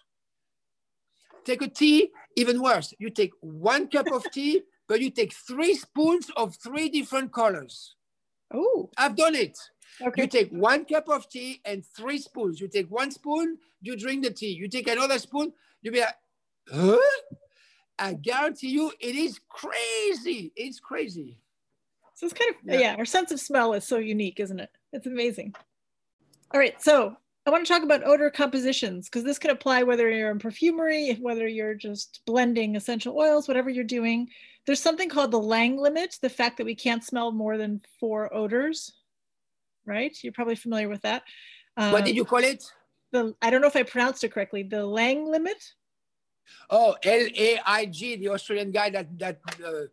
Take a tea, even worse. You take one cup of tea, but you take three spoons of three different colors. Oh. I've done it. Okay. You take one cup of tea and three spoons. You take one spoon, you drink the tea. You take another spoon, you be like, huh? I guarantee you, it is crazy. It's crazy. So it's kind of, yeah. yeah, our sense of smell is so unique, isn't it? It's amazing. All right, so I want to talk about odor compositions because this can apply whether you're in perfumery, whether you're just blending essential oils, whatever you're doing. There's something called the Laing limit, the fact that we can't smell more than four odors, right? You're probably familiar with that. Um, what did you call it? The I don't know if I pronounced it correctly. The Laing limit. Oh, L A I G, the Australian guy that that uh,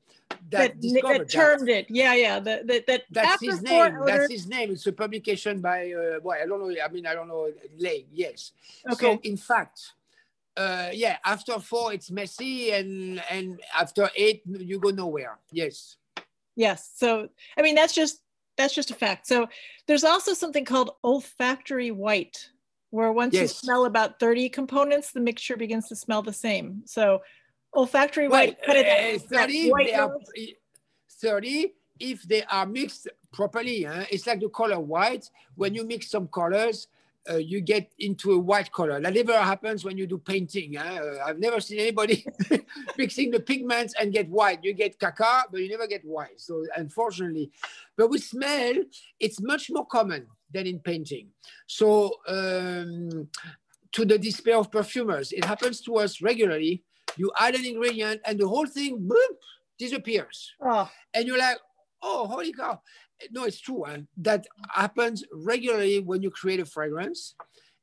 that, that, that termed that. it. Yeah, yeah. That that, that that's his name. That's his name. It's a publication by uh, well, I don't know. I mean, I don't know. Lay, yes. Okay. So in fact, uh, yeah, after four it's messy, and and after eight you go nowhere. Yes. Yes. So I mean, that's just that's just a fact. So there's also something called olfactory white, where once yes. you smell about 30 components, the mixture begins to smell the same. So olfactory white. Well, uh, 30, white are, 30 if they are mixed properly. Huh? It's like the color white. When you mix some colors, uh, you get into a white color. That never happens when you do painting. Huh? Uh, I've never seen anybody mixing the pigments and get white. You get caca, but you never get white. So unfortunately, but with smell, it's much more common than in painting. So um, to the despair of perfumers, it happens to us regularly you add an ingredient and the whole thing boop, disappears. Oh. And you're like, oh, holy cow. No, it's true. Huh? That happens regularly when you create a fragrance.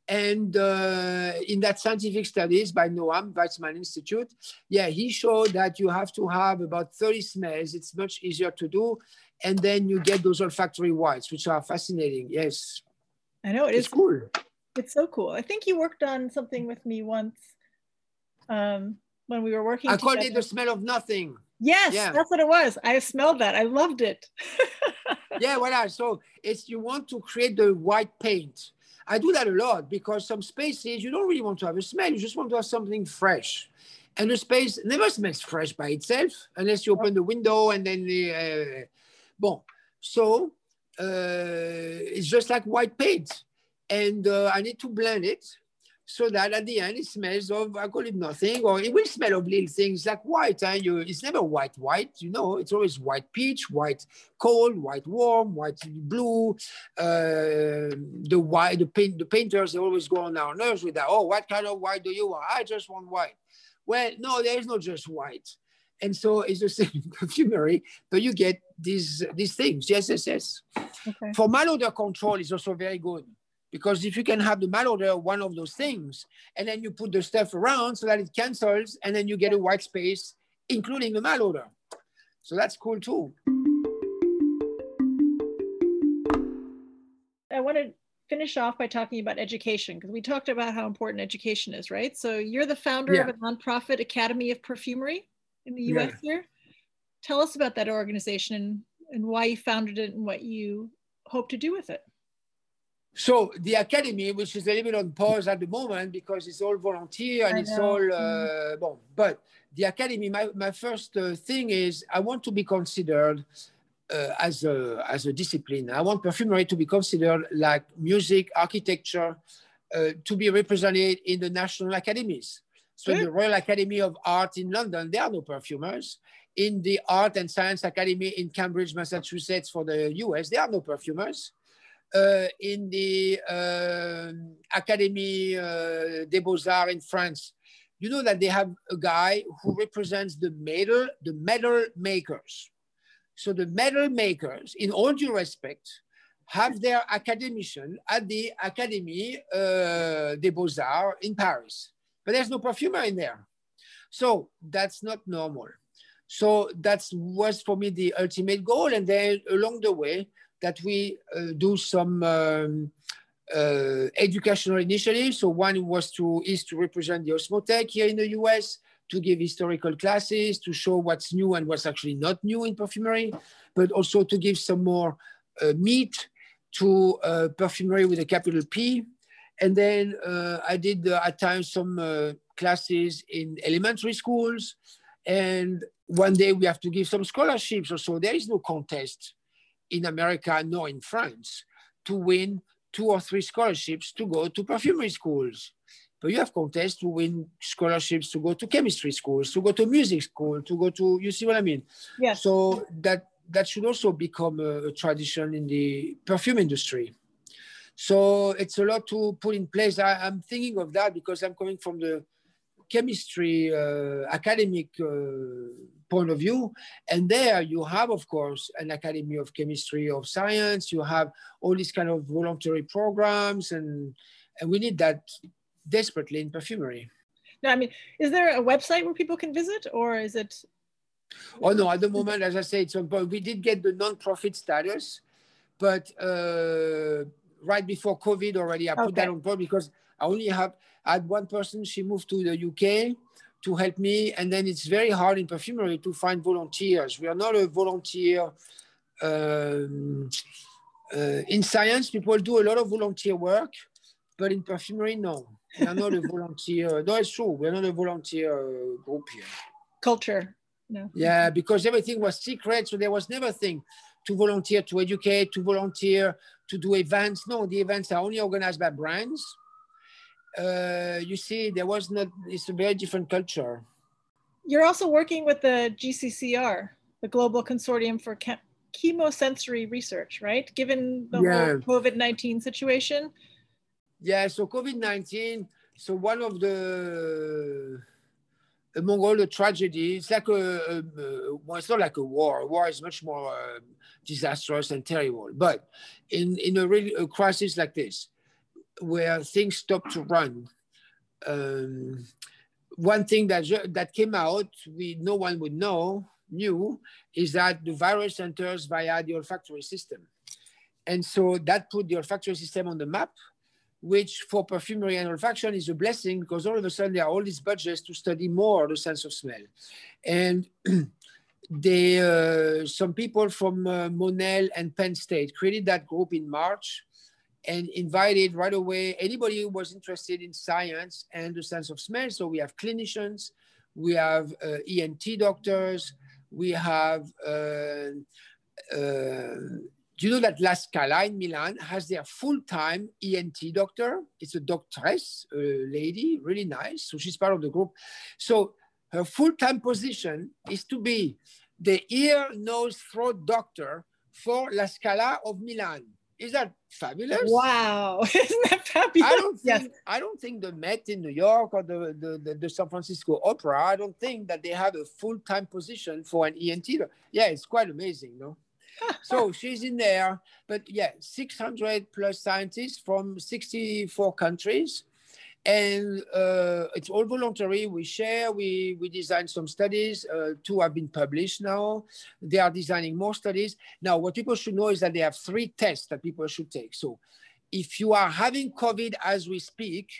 And uh, in that scientific studies by Noam Weizmann Institute, yeah, he showed that you have to have about 30 smells. It's much easier to do. And then you get those olfactory whites, which are fascinating. Yes. I know it it's is cool. It's so cool. I think you worked on something with me once. Um, when we were working. I called it the smell of nothing. Yes, yeah. that's what it was. I smelled that. I loved it. yeah, voilà. So it's you want to create the white paint. I do that a lot because some spaces you don't really want to have a smell. You just want to have something fresh. And the space never smells fresh by itself unless you open the window and then the. Uh, bon, so uh, it's just like white paint, and uh, I need to blend it so that at the end it smells of I call it nothing, or it will smell of little things like white. And you, it's never white, white. You know, it's always white peach, white cold, white warm, white blue. Uh, the white, the paint, the painters they always go on our nerves with that. Oh, what kind of white do you want? I just want white. Well, no, there is not just white. And so it's the same perfumery, but you get these these things. Yes, yes, yes. Okay. For malodor control is also very good Because if you can have the malodor, one of those things, and then you put the stuff around so that it cancels, and then you get a white space, including the malodor. So that's cool too. I want to finish off by talking about education because we talked about how important education is, right? So you're the founder yeah. of a nonprofit Academy of Perfumery in the US yeah. here. Tell us about that organization and, and why you founded it and what you hope to do with it. So the academy, which is a little bit on pause at the moment because it's all volunteer and it's all uh, mm. bon. But the academy, my, my first uh, thing is I want to be considered uh, as a as a discipline. I want perfumery to be considered like music, architecture, uh, to be represented in the national academies. So in the Royal Academy of Art in London, there are no perfumers. In the Art and Science Academy in Cambridge, Massachusetts, for the US, there are no perfumers. Uh, in the uh, Académie uh, des Beaux-Arts in France, you know that they have a guy who represents the medal, the metal makers. So the medal makers, in all due respect, have their academician at the Académie uh, des Beaux-Arts in Paris. But there's no perfumer in there. So that's not normal. So that was for me the ultimate goal. And then along the way, that we uh, do some um, uh, educational initiatives. So one was to is to represent the Osmothèque here in the US to give historical classes, to show what's new and what's actually not new in perfumery, but also to give some more uh, meat to uh, perfumery with a capital P. And then uh, I did uh, at times some uh, classes in elementary schools. And one day we have to give some scholarships or so. There is no contest in America nor in France to win two or three scholarships to go to perfumery schools. But you have contests to win scholarships to go to chemistry schools, to go to music school, to go to, you see what I mean? Yeah. So that, that should also become a, a tradition in the perfume industry. So it's a lot to put in place. I, am thinking of that because I'm coming from the chemistry uh, academic uh, point of view. And there you have, of course, an Academy of Chemistry of Science. You have all these kind of voluntary programs, and and we need that desperately in perfumery. No, I mean, is there a website where people can visit, or is it? Oh no, at the moment, as I said, so but we did get the non-profit status, but uh, right before COVID already, I put that on board because I only have I had one person. She moved to the UK to help me, and then it's very hard in perfumery to find volunteers. We are not a volunteer. Um, uh, in science, people do a lot of volunteer work, but in perfumery, no. We are not a volunteer. No, it's true. We're not a volunteer uh, group here. Culture. No. Yeah, because everything was secret, so there was never thing to volunteer, to educate, to volunteer, to do events. No, the events are only organized by brands. Uh, you see, there was not. It's a very different culture. You're also working with the GCCR, the Global Consortium for Chem- Chemosensory Research, right? Given the yeah. whole COVID 19 situation, yeah, so COVID-19, so one of the, among all the tragedies, it's like a, a, a, well, it's not like a war. War is much more uh, disastrous and terrible. But in, in a, really, a crisis like this, where things stop to run, um, one thing that, that came out, we, no one would know, knew, is that the virus enters via the olfactory system. And so that put the olfactory system on the map which for perfumery and olfaction is a blessing because all of a sudden there are all these budgets to study more the sense of smell. And they, uh, some people from uh, Monell and Penn State created that group in March and invited right away anybody who was interested in science and the sense of smell. So we have clinicians, we have uh, ENT doctors, we have uh, uh, do you know that La Scala in Milan has their full-time ENT doctor? It's a doctress, a lady, really nice. So she's part of the group. So her full-time position is to be the ear, nose, throat doctor for La Scala of Milan. Is that fabulous? Wow, isn't that fabulous? I don't think yes. I don't think the Met in New York or the, the, the, the San Francisco Opera. I don't think that they have a full time position for an ENT. Yeah, it's quite amazing, no? So she's in there. But yeah, 600 plus scientists from 64 countries. And uh, it's all voluntary. We share, we, we design some studies. Uh, two have been published now. They are designing more studies. Now, what people should know is that they have three tests that people should take. So if you are having COVID as we speak,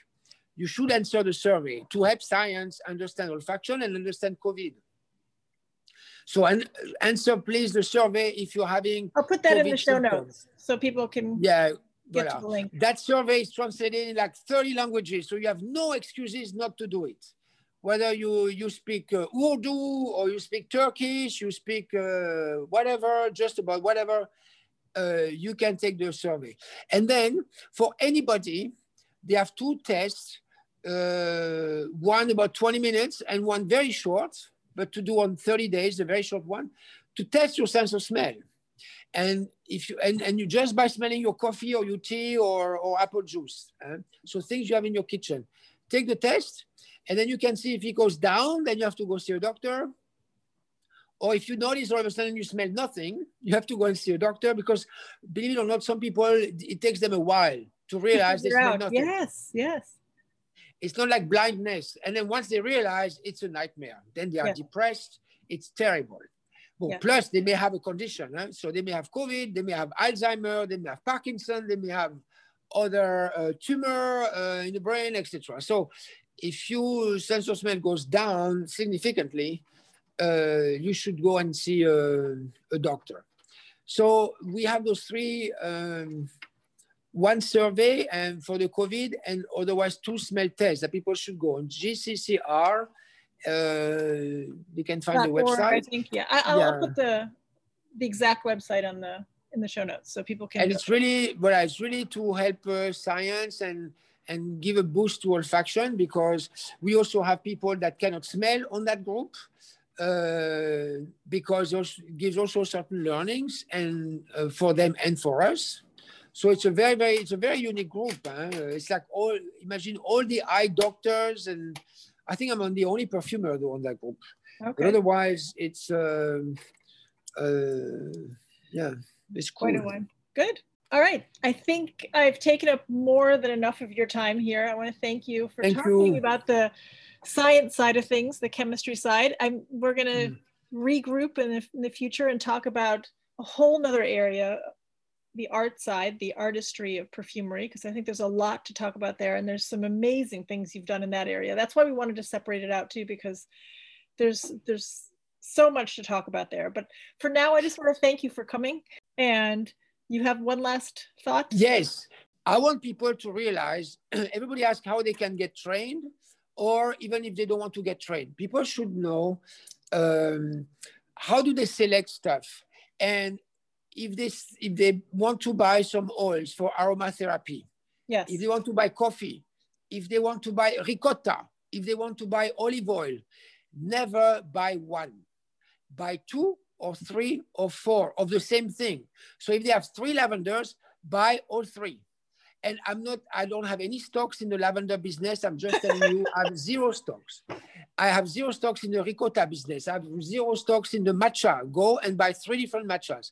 you should answer the survey to help science understand olfaction and understand COVID. So an, answer please the survey if you're having. I'll put that COVID in the show symptoms. notes so people can. Yeah. Get voilà. to the link. That survey is translated in like 30 languages, so you have no excuses not to do it. Whether you you speak uh, Urdu or you speak Turkish, you speak uh, whatever, just about whatever, uh, you can take the survey. And then for anybody, they have two tests, uh, one about 20 minutes and one very short but to do on 30 days, a very short one, to test your sense of smell. And if you and, and you just by smelling your coffee or your tea or, or apple juice, uh, so things you have in your kitchen, take the test, and then you can see if it goes down, then you have to go see a doctor. Or if you notice all of a sudden you smell nothing, you have to go and see a doctor because believe it or not, some people it takes them a while to realize they smell nothing. Yes, yes. It's not like blindness. And then once they realize it's a nightmare, then they are yeah. depressed. It's terrible. Well, yeah. plus they may have a condition. Huh? So they may have COVID, they may have Alzheimer, they may have Parkinson, they may have other uh, tumor uh, in the brain, etc. So if your sense of smell goes down significantly, uh, you should go and see a, a, doctor. So we have those three um, one survey and for the COVID and otherwise two smell tests that people should go on GCCR. Uh, you can find the website. I think yeah. I, will yeah. put the the exact website on the in the show notes so people can. And it's really, well, it's really to help uh, science and and give a boost to olfaction because we also have people that cannot smell on that group uh, because it gives also certain learnings and uh, for them and for us so it's a very, very, it's a very unique group. Huh? It's like all, imagine all the eye doctors, and I think I'm the only perfumer though on that group. Okay. But otherwise, it's, uh, uh, yeah, it's cool. Quite a one. Good. All right. I think I've taken up more than enough of your time here. I want to thank you for thank talking you. about the science side of things, the chemistry side. I'm, we're going to mm. regroup in the, in the future and talk about a whole nother area the art side, the artistry of perfumery, because I think there's a lot to talk about there, and there's some amazing things you've done in that area. That's why we wanted to separate it out too, because there's there's so much to talk about there. But for now, I just want to thank you for coming. And you have one last thought? Yes, I want people to realize. everybody asks how they can get trained, or even if they don't want to get trained, people should know um, how do they select stuff and if they if they want to buy some oils for aromatherapy, yes. if they want to buy coffee, if they want to buy ricotta, if they want to buy olive oil, never buy one. Buy two or three or four of the same thing. So if they have three lavenders, buy all three. And I'm not, I don't have any stocks in the lavender business. I'm just telling you, I have zero stocks. I have zero stocks in the ricotta business. I have zero stocks in the matcha. Go and buy three different matchas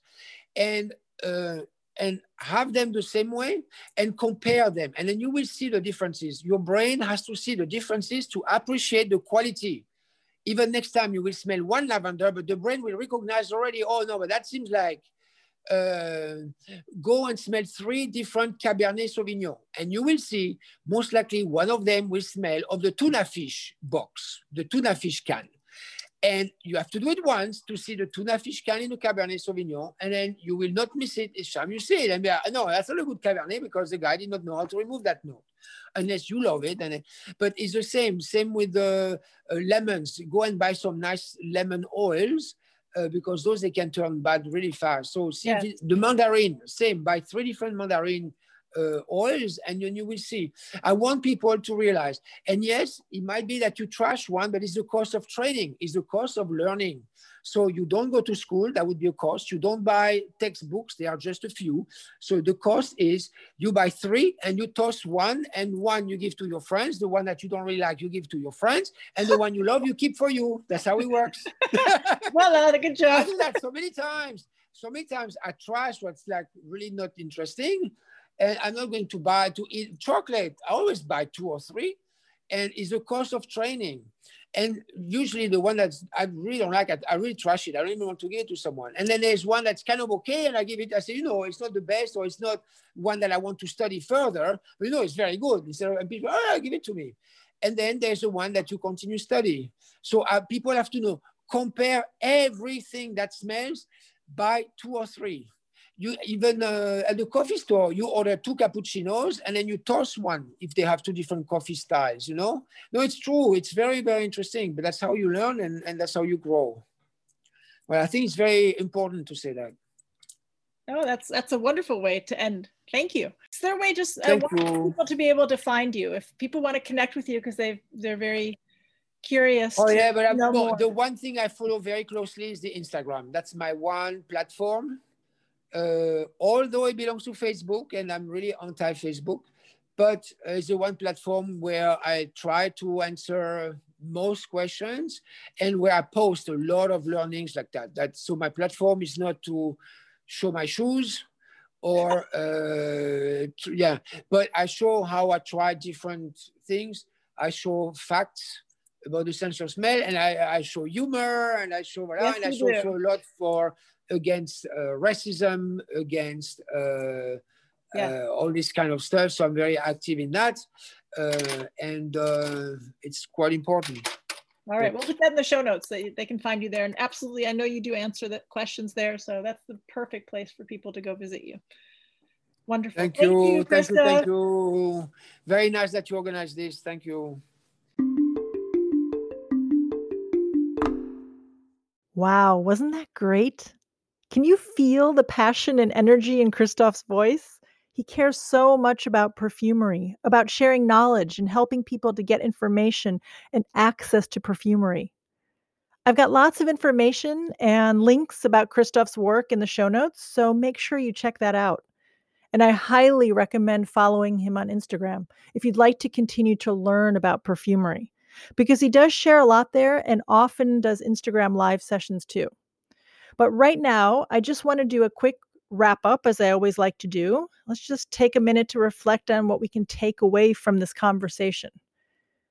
and uh, and have them the same way and compare them and then you will see the differences your brain has to see the differences to appreciate the quality even next time you will smell one lavender but the brain will recognize already oh no but that seems like uh, go and smell three different Cabernet Sauvignon, and you will see most likely one of them will smell of the tuna fish box, the tuna fish can. And you have to do it once to see the tuna fish can in the Cabernet Sauvignon, and then you will not miss it each time you see it. And like, no, that's not a good Cabernet because the guy did not know how to remove that note, unless you love it. And but it's the same. Same with the uh, lemons. Go and buy some nice lemon oils. Uh, because those they can turn bad really fast. So see yeah. the mandarin, same. buy three different mandarin uh, oils and then you will see. I want people to realize, and yes, it might be that you trash one, but it's the cost of training, it's the cost of learning. So you don't go to school, that would be a cost. You don't buy textbooks, there are just a few. So the cost is you buy three and you toss one, and one you give to your friends, the one that you don't really like, you give to your friends, and the one you love, you keep for you. That's how it works. well, uh, good job. I do that so many times. So many times I trash what's like really not interesting, and I'm not going to buy to eat chocolate. I always buy two or three, and it's a cost of training. And usually the one that I really don't like I really trash it. I don't even want to give it to someone. And then there's one that's kind of okay, and I give it. I say, you know, it's not the best, or it's not one that I want to study further. But you know, it's very good. Instead of people, oh, give it to me. And then there's the one that you continue study. So uh, people have to know compare everything that smells buy two or three you even uh, at the coffee store you order two cappuccinos and then you toss one if they have two different coffee styles you know? No it's true. It's very very interesting but that's how you learn and, and that's how you grow. Well i think it's very important to say that. Oh that's that's a wonderful way to end. Thank you. Is there a way just uh, want people to be able to find you? If people want to connect with you because they they're very curious oh yeah but the one thing i follow very closely is the instagram. That's my one platform uh, although it belongs to Facebook and I'm really anti Facebook, but uh, it's the one platform where I try to answer most questions and where I post a lot of learnings like that. That so my platform is not to show my shoes or uh, to, yeah, but I show how I try different things. I show facts about the sense of smell, and I, I show humor, and I show yes, and I show, show, a lot for against uh, racism, against uh, yeah. Uh, all this kind of stuff. So I'm very active in that, and it's quite important. All right, we'll put that in the show notes so they can find you there. And absolutely, I know you do answer the questions there, so that's the perfect place for people to go visit you. Wonderful. Thank, thank you, you thank you, thank you. Very nice that you organized this. Thank you. Wow, wasn't that great? Can you feel the passion and energy in Christophe's voice? He cares so much about perfumery, about sharing knowledge and helping people to get information and access to perfumery. I've got lots of information and links about Christophe's work in the show notes, so make sure you check that out. And I highly recommend following him on Instagram if you'd like to continue to learn about perfumery, because he does share a lot there and often does Instagram live sessions too. But right now, I just want to do a quick wrap up, as I always like to do. Let's just take a minute to reflect on what we can take away from this conversation.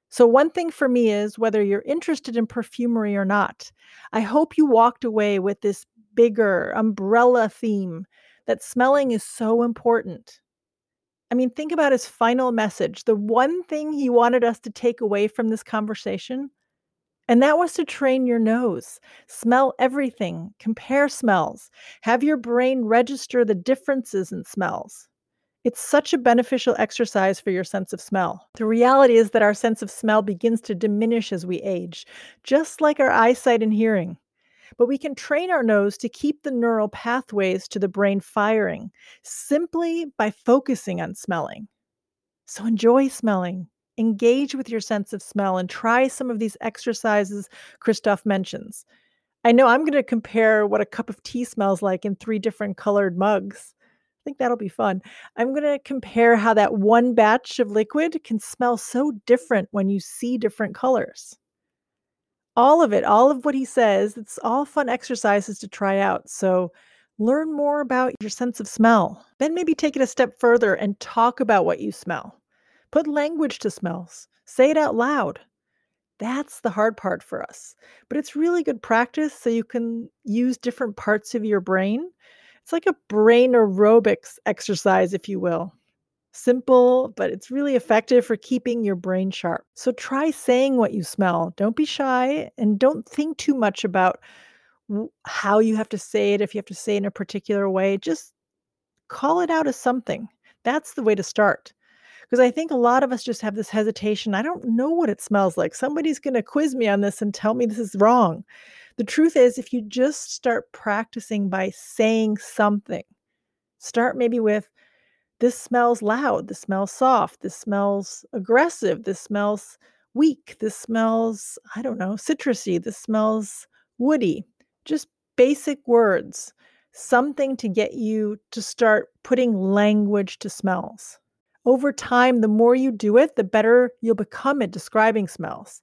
So, one thing for me is whether you're interested in perfumery or not, I hope you walked away with this bigger umbrella theme that smelling is so important. I mean, think about his final message. The one thing he wanted us to take away from this conversation and that was to train your nose. Smell everything, compare smells, have your brain register the differences in smells. It's such a beneficial exercise for your sense of smell. The reality is that our sense of smell begins to diminish as we age, just like our eyesight and hearing. But we can train our nose to keep the neural pathways to the brain firing simply by focusing on smelling. So enjoy smelling, engage with your sense of smell and try some of these exercises Christophe mentions. I know I'm going to compare what a cup of tea smells like in three different colored mugs. I think that'll be fun. I'm going to compare how that one batch of liquid can smell so different when you see different colors. All of it, all of what he says, it's all fun exercises to try out. So learn more about your sense of smell. Then maybe take it a step further and talk about what you smell. Put language to smells. Say it out loud. That's the hard part for us. But it's really good practice so you can use different parts of your brain. It's like a brain aerobics exercise, if you will. Simple, but it's really effective for keeping your brain sharp. So try saying what you smell. Don't be shy and don't think too much about how you have to say it, if you have to say it in a particular way. Just call it out as something. That's the way to start because I think a lot of us just have this hesitation. I don't know what it smells like. Somebody's going to quiz me on this and tell me this is wrong. The truth is, if you just start practicing by saying something, start maybe with, this smells loud, this smells soft, this smells aggressive, this smells weak, this smells, I don't know, citrusy, this smells woody. Just basic words, something to get you to start putting language to smells. Over time, the more you do it, the better you'll become at describing smells.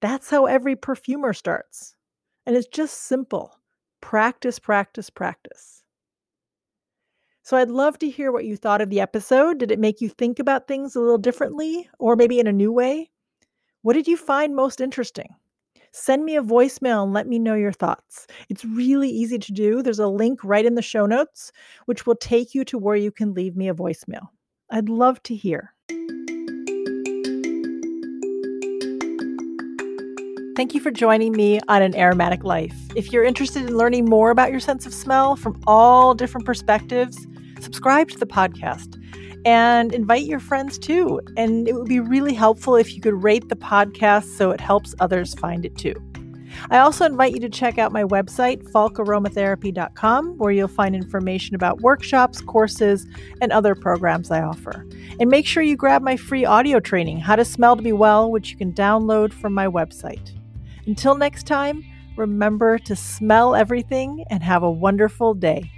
That's how every perfumer starts. And it's just simple. Practice, practice, practice. So I'd love to hear what you thought of the episode. Did it make you think about things a little differently or maybe in a new way? What did you find most interesting? Send me a voicemail and let me know your thoughts. It's really easy to do. There's a link right in the show notes, which will take you to where you can leave me a voicemail. I'd love to hear. Thank you for joining me on an aromatic life. If you're interested in learning more about your sense of smell from all different perspectives, subscribe to the podcast and invite your friends too. And it would be really helpful if you could rate the podcast so it helps others find it too. I also invite you to check out my website, falkaromatherapy.com, where you'll find information about workshops, courses, and other programs I offer. And make sure you grab my free audio training, How to Smell to Be Well, which you can download from my website. Until next time, remember to smell everything and have a wonderful day.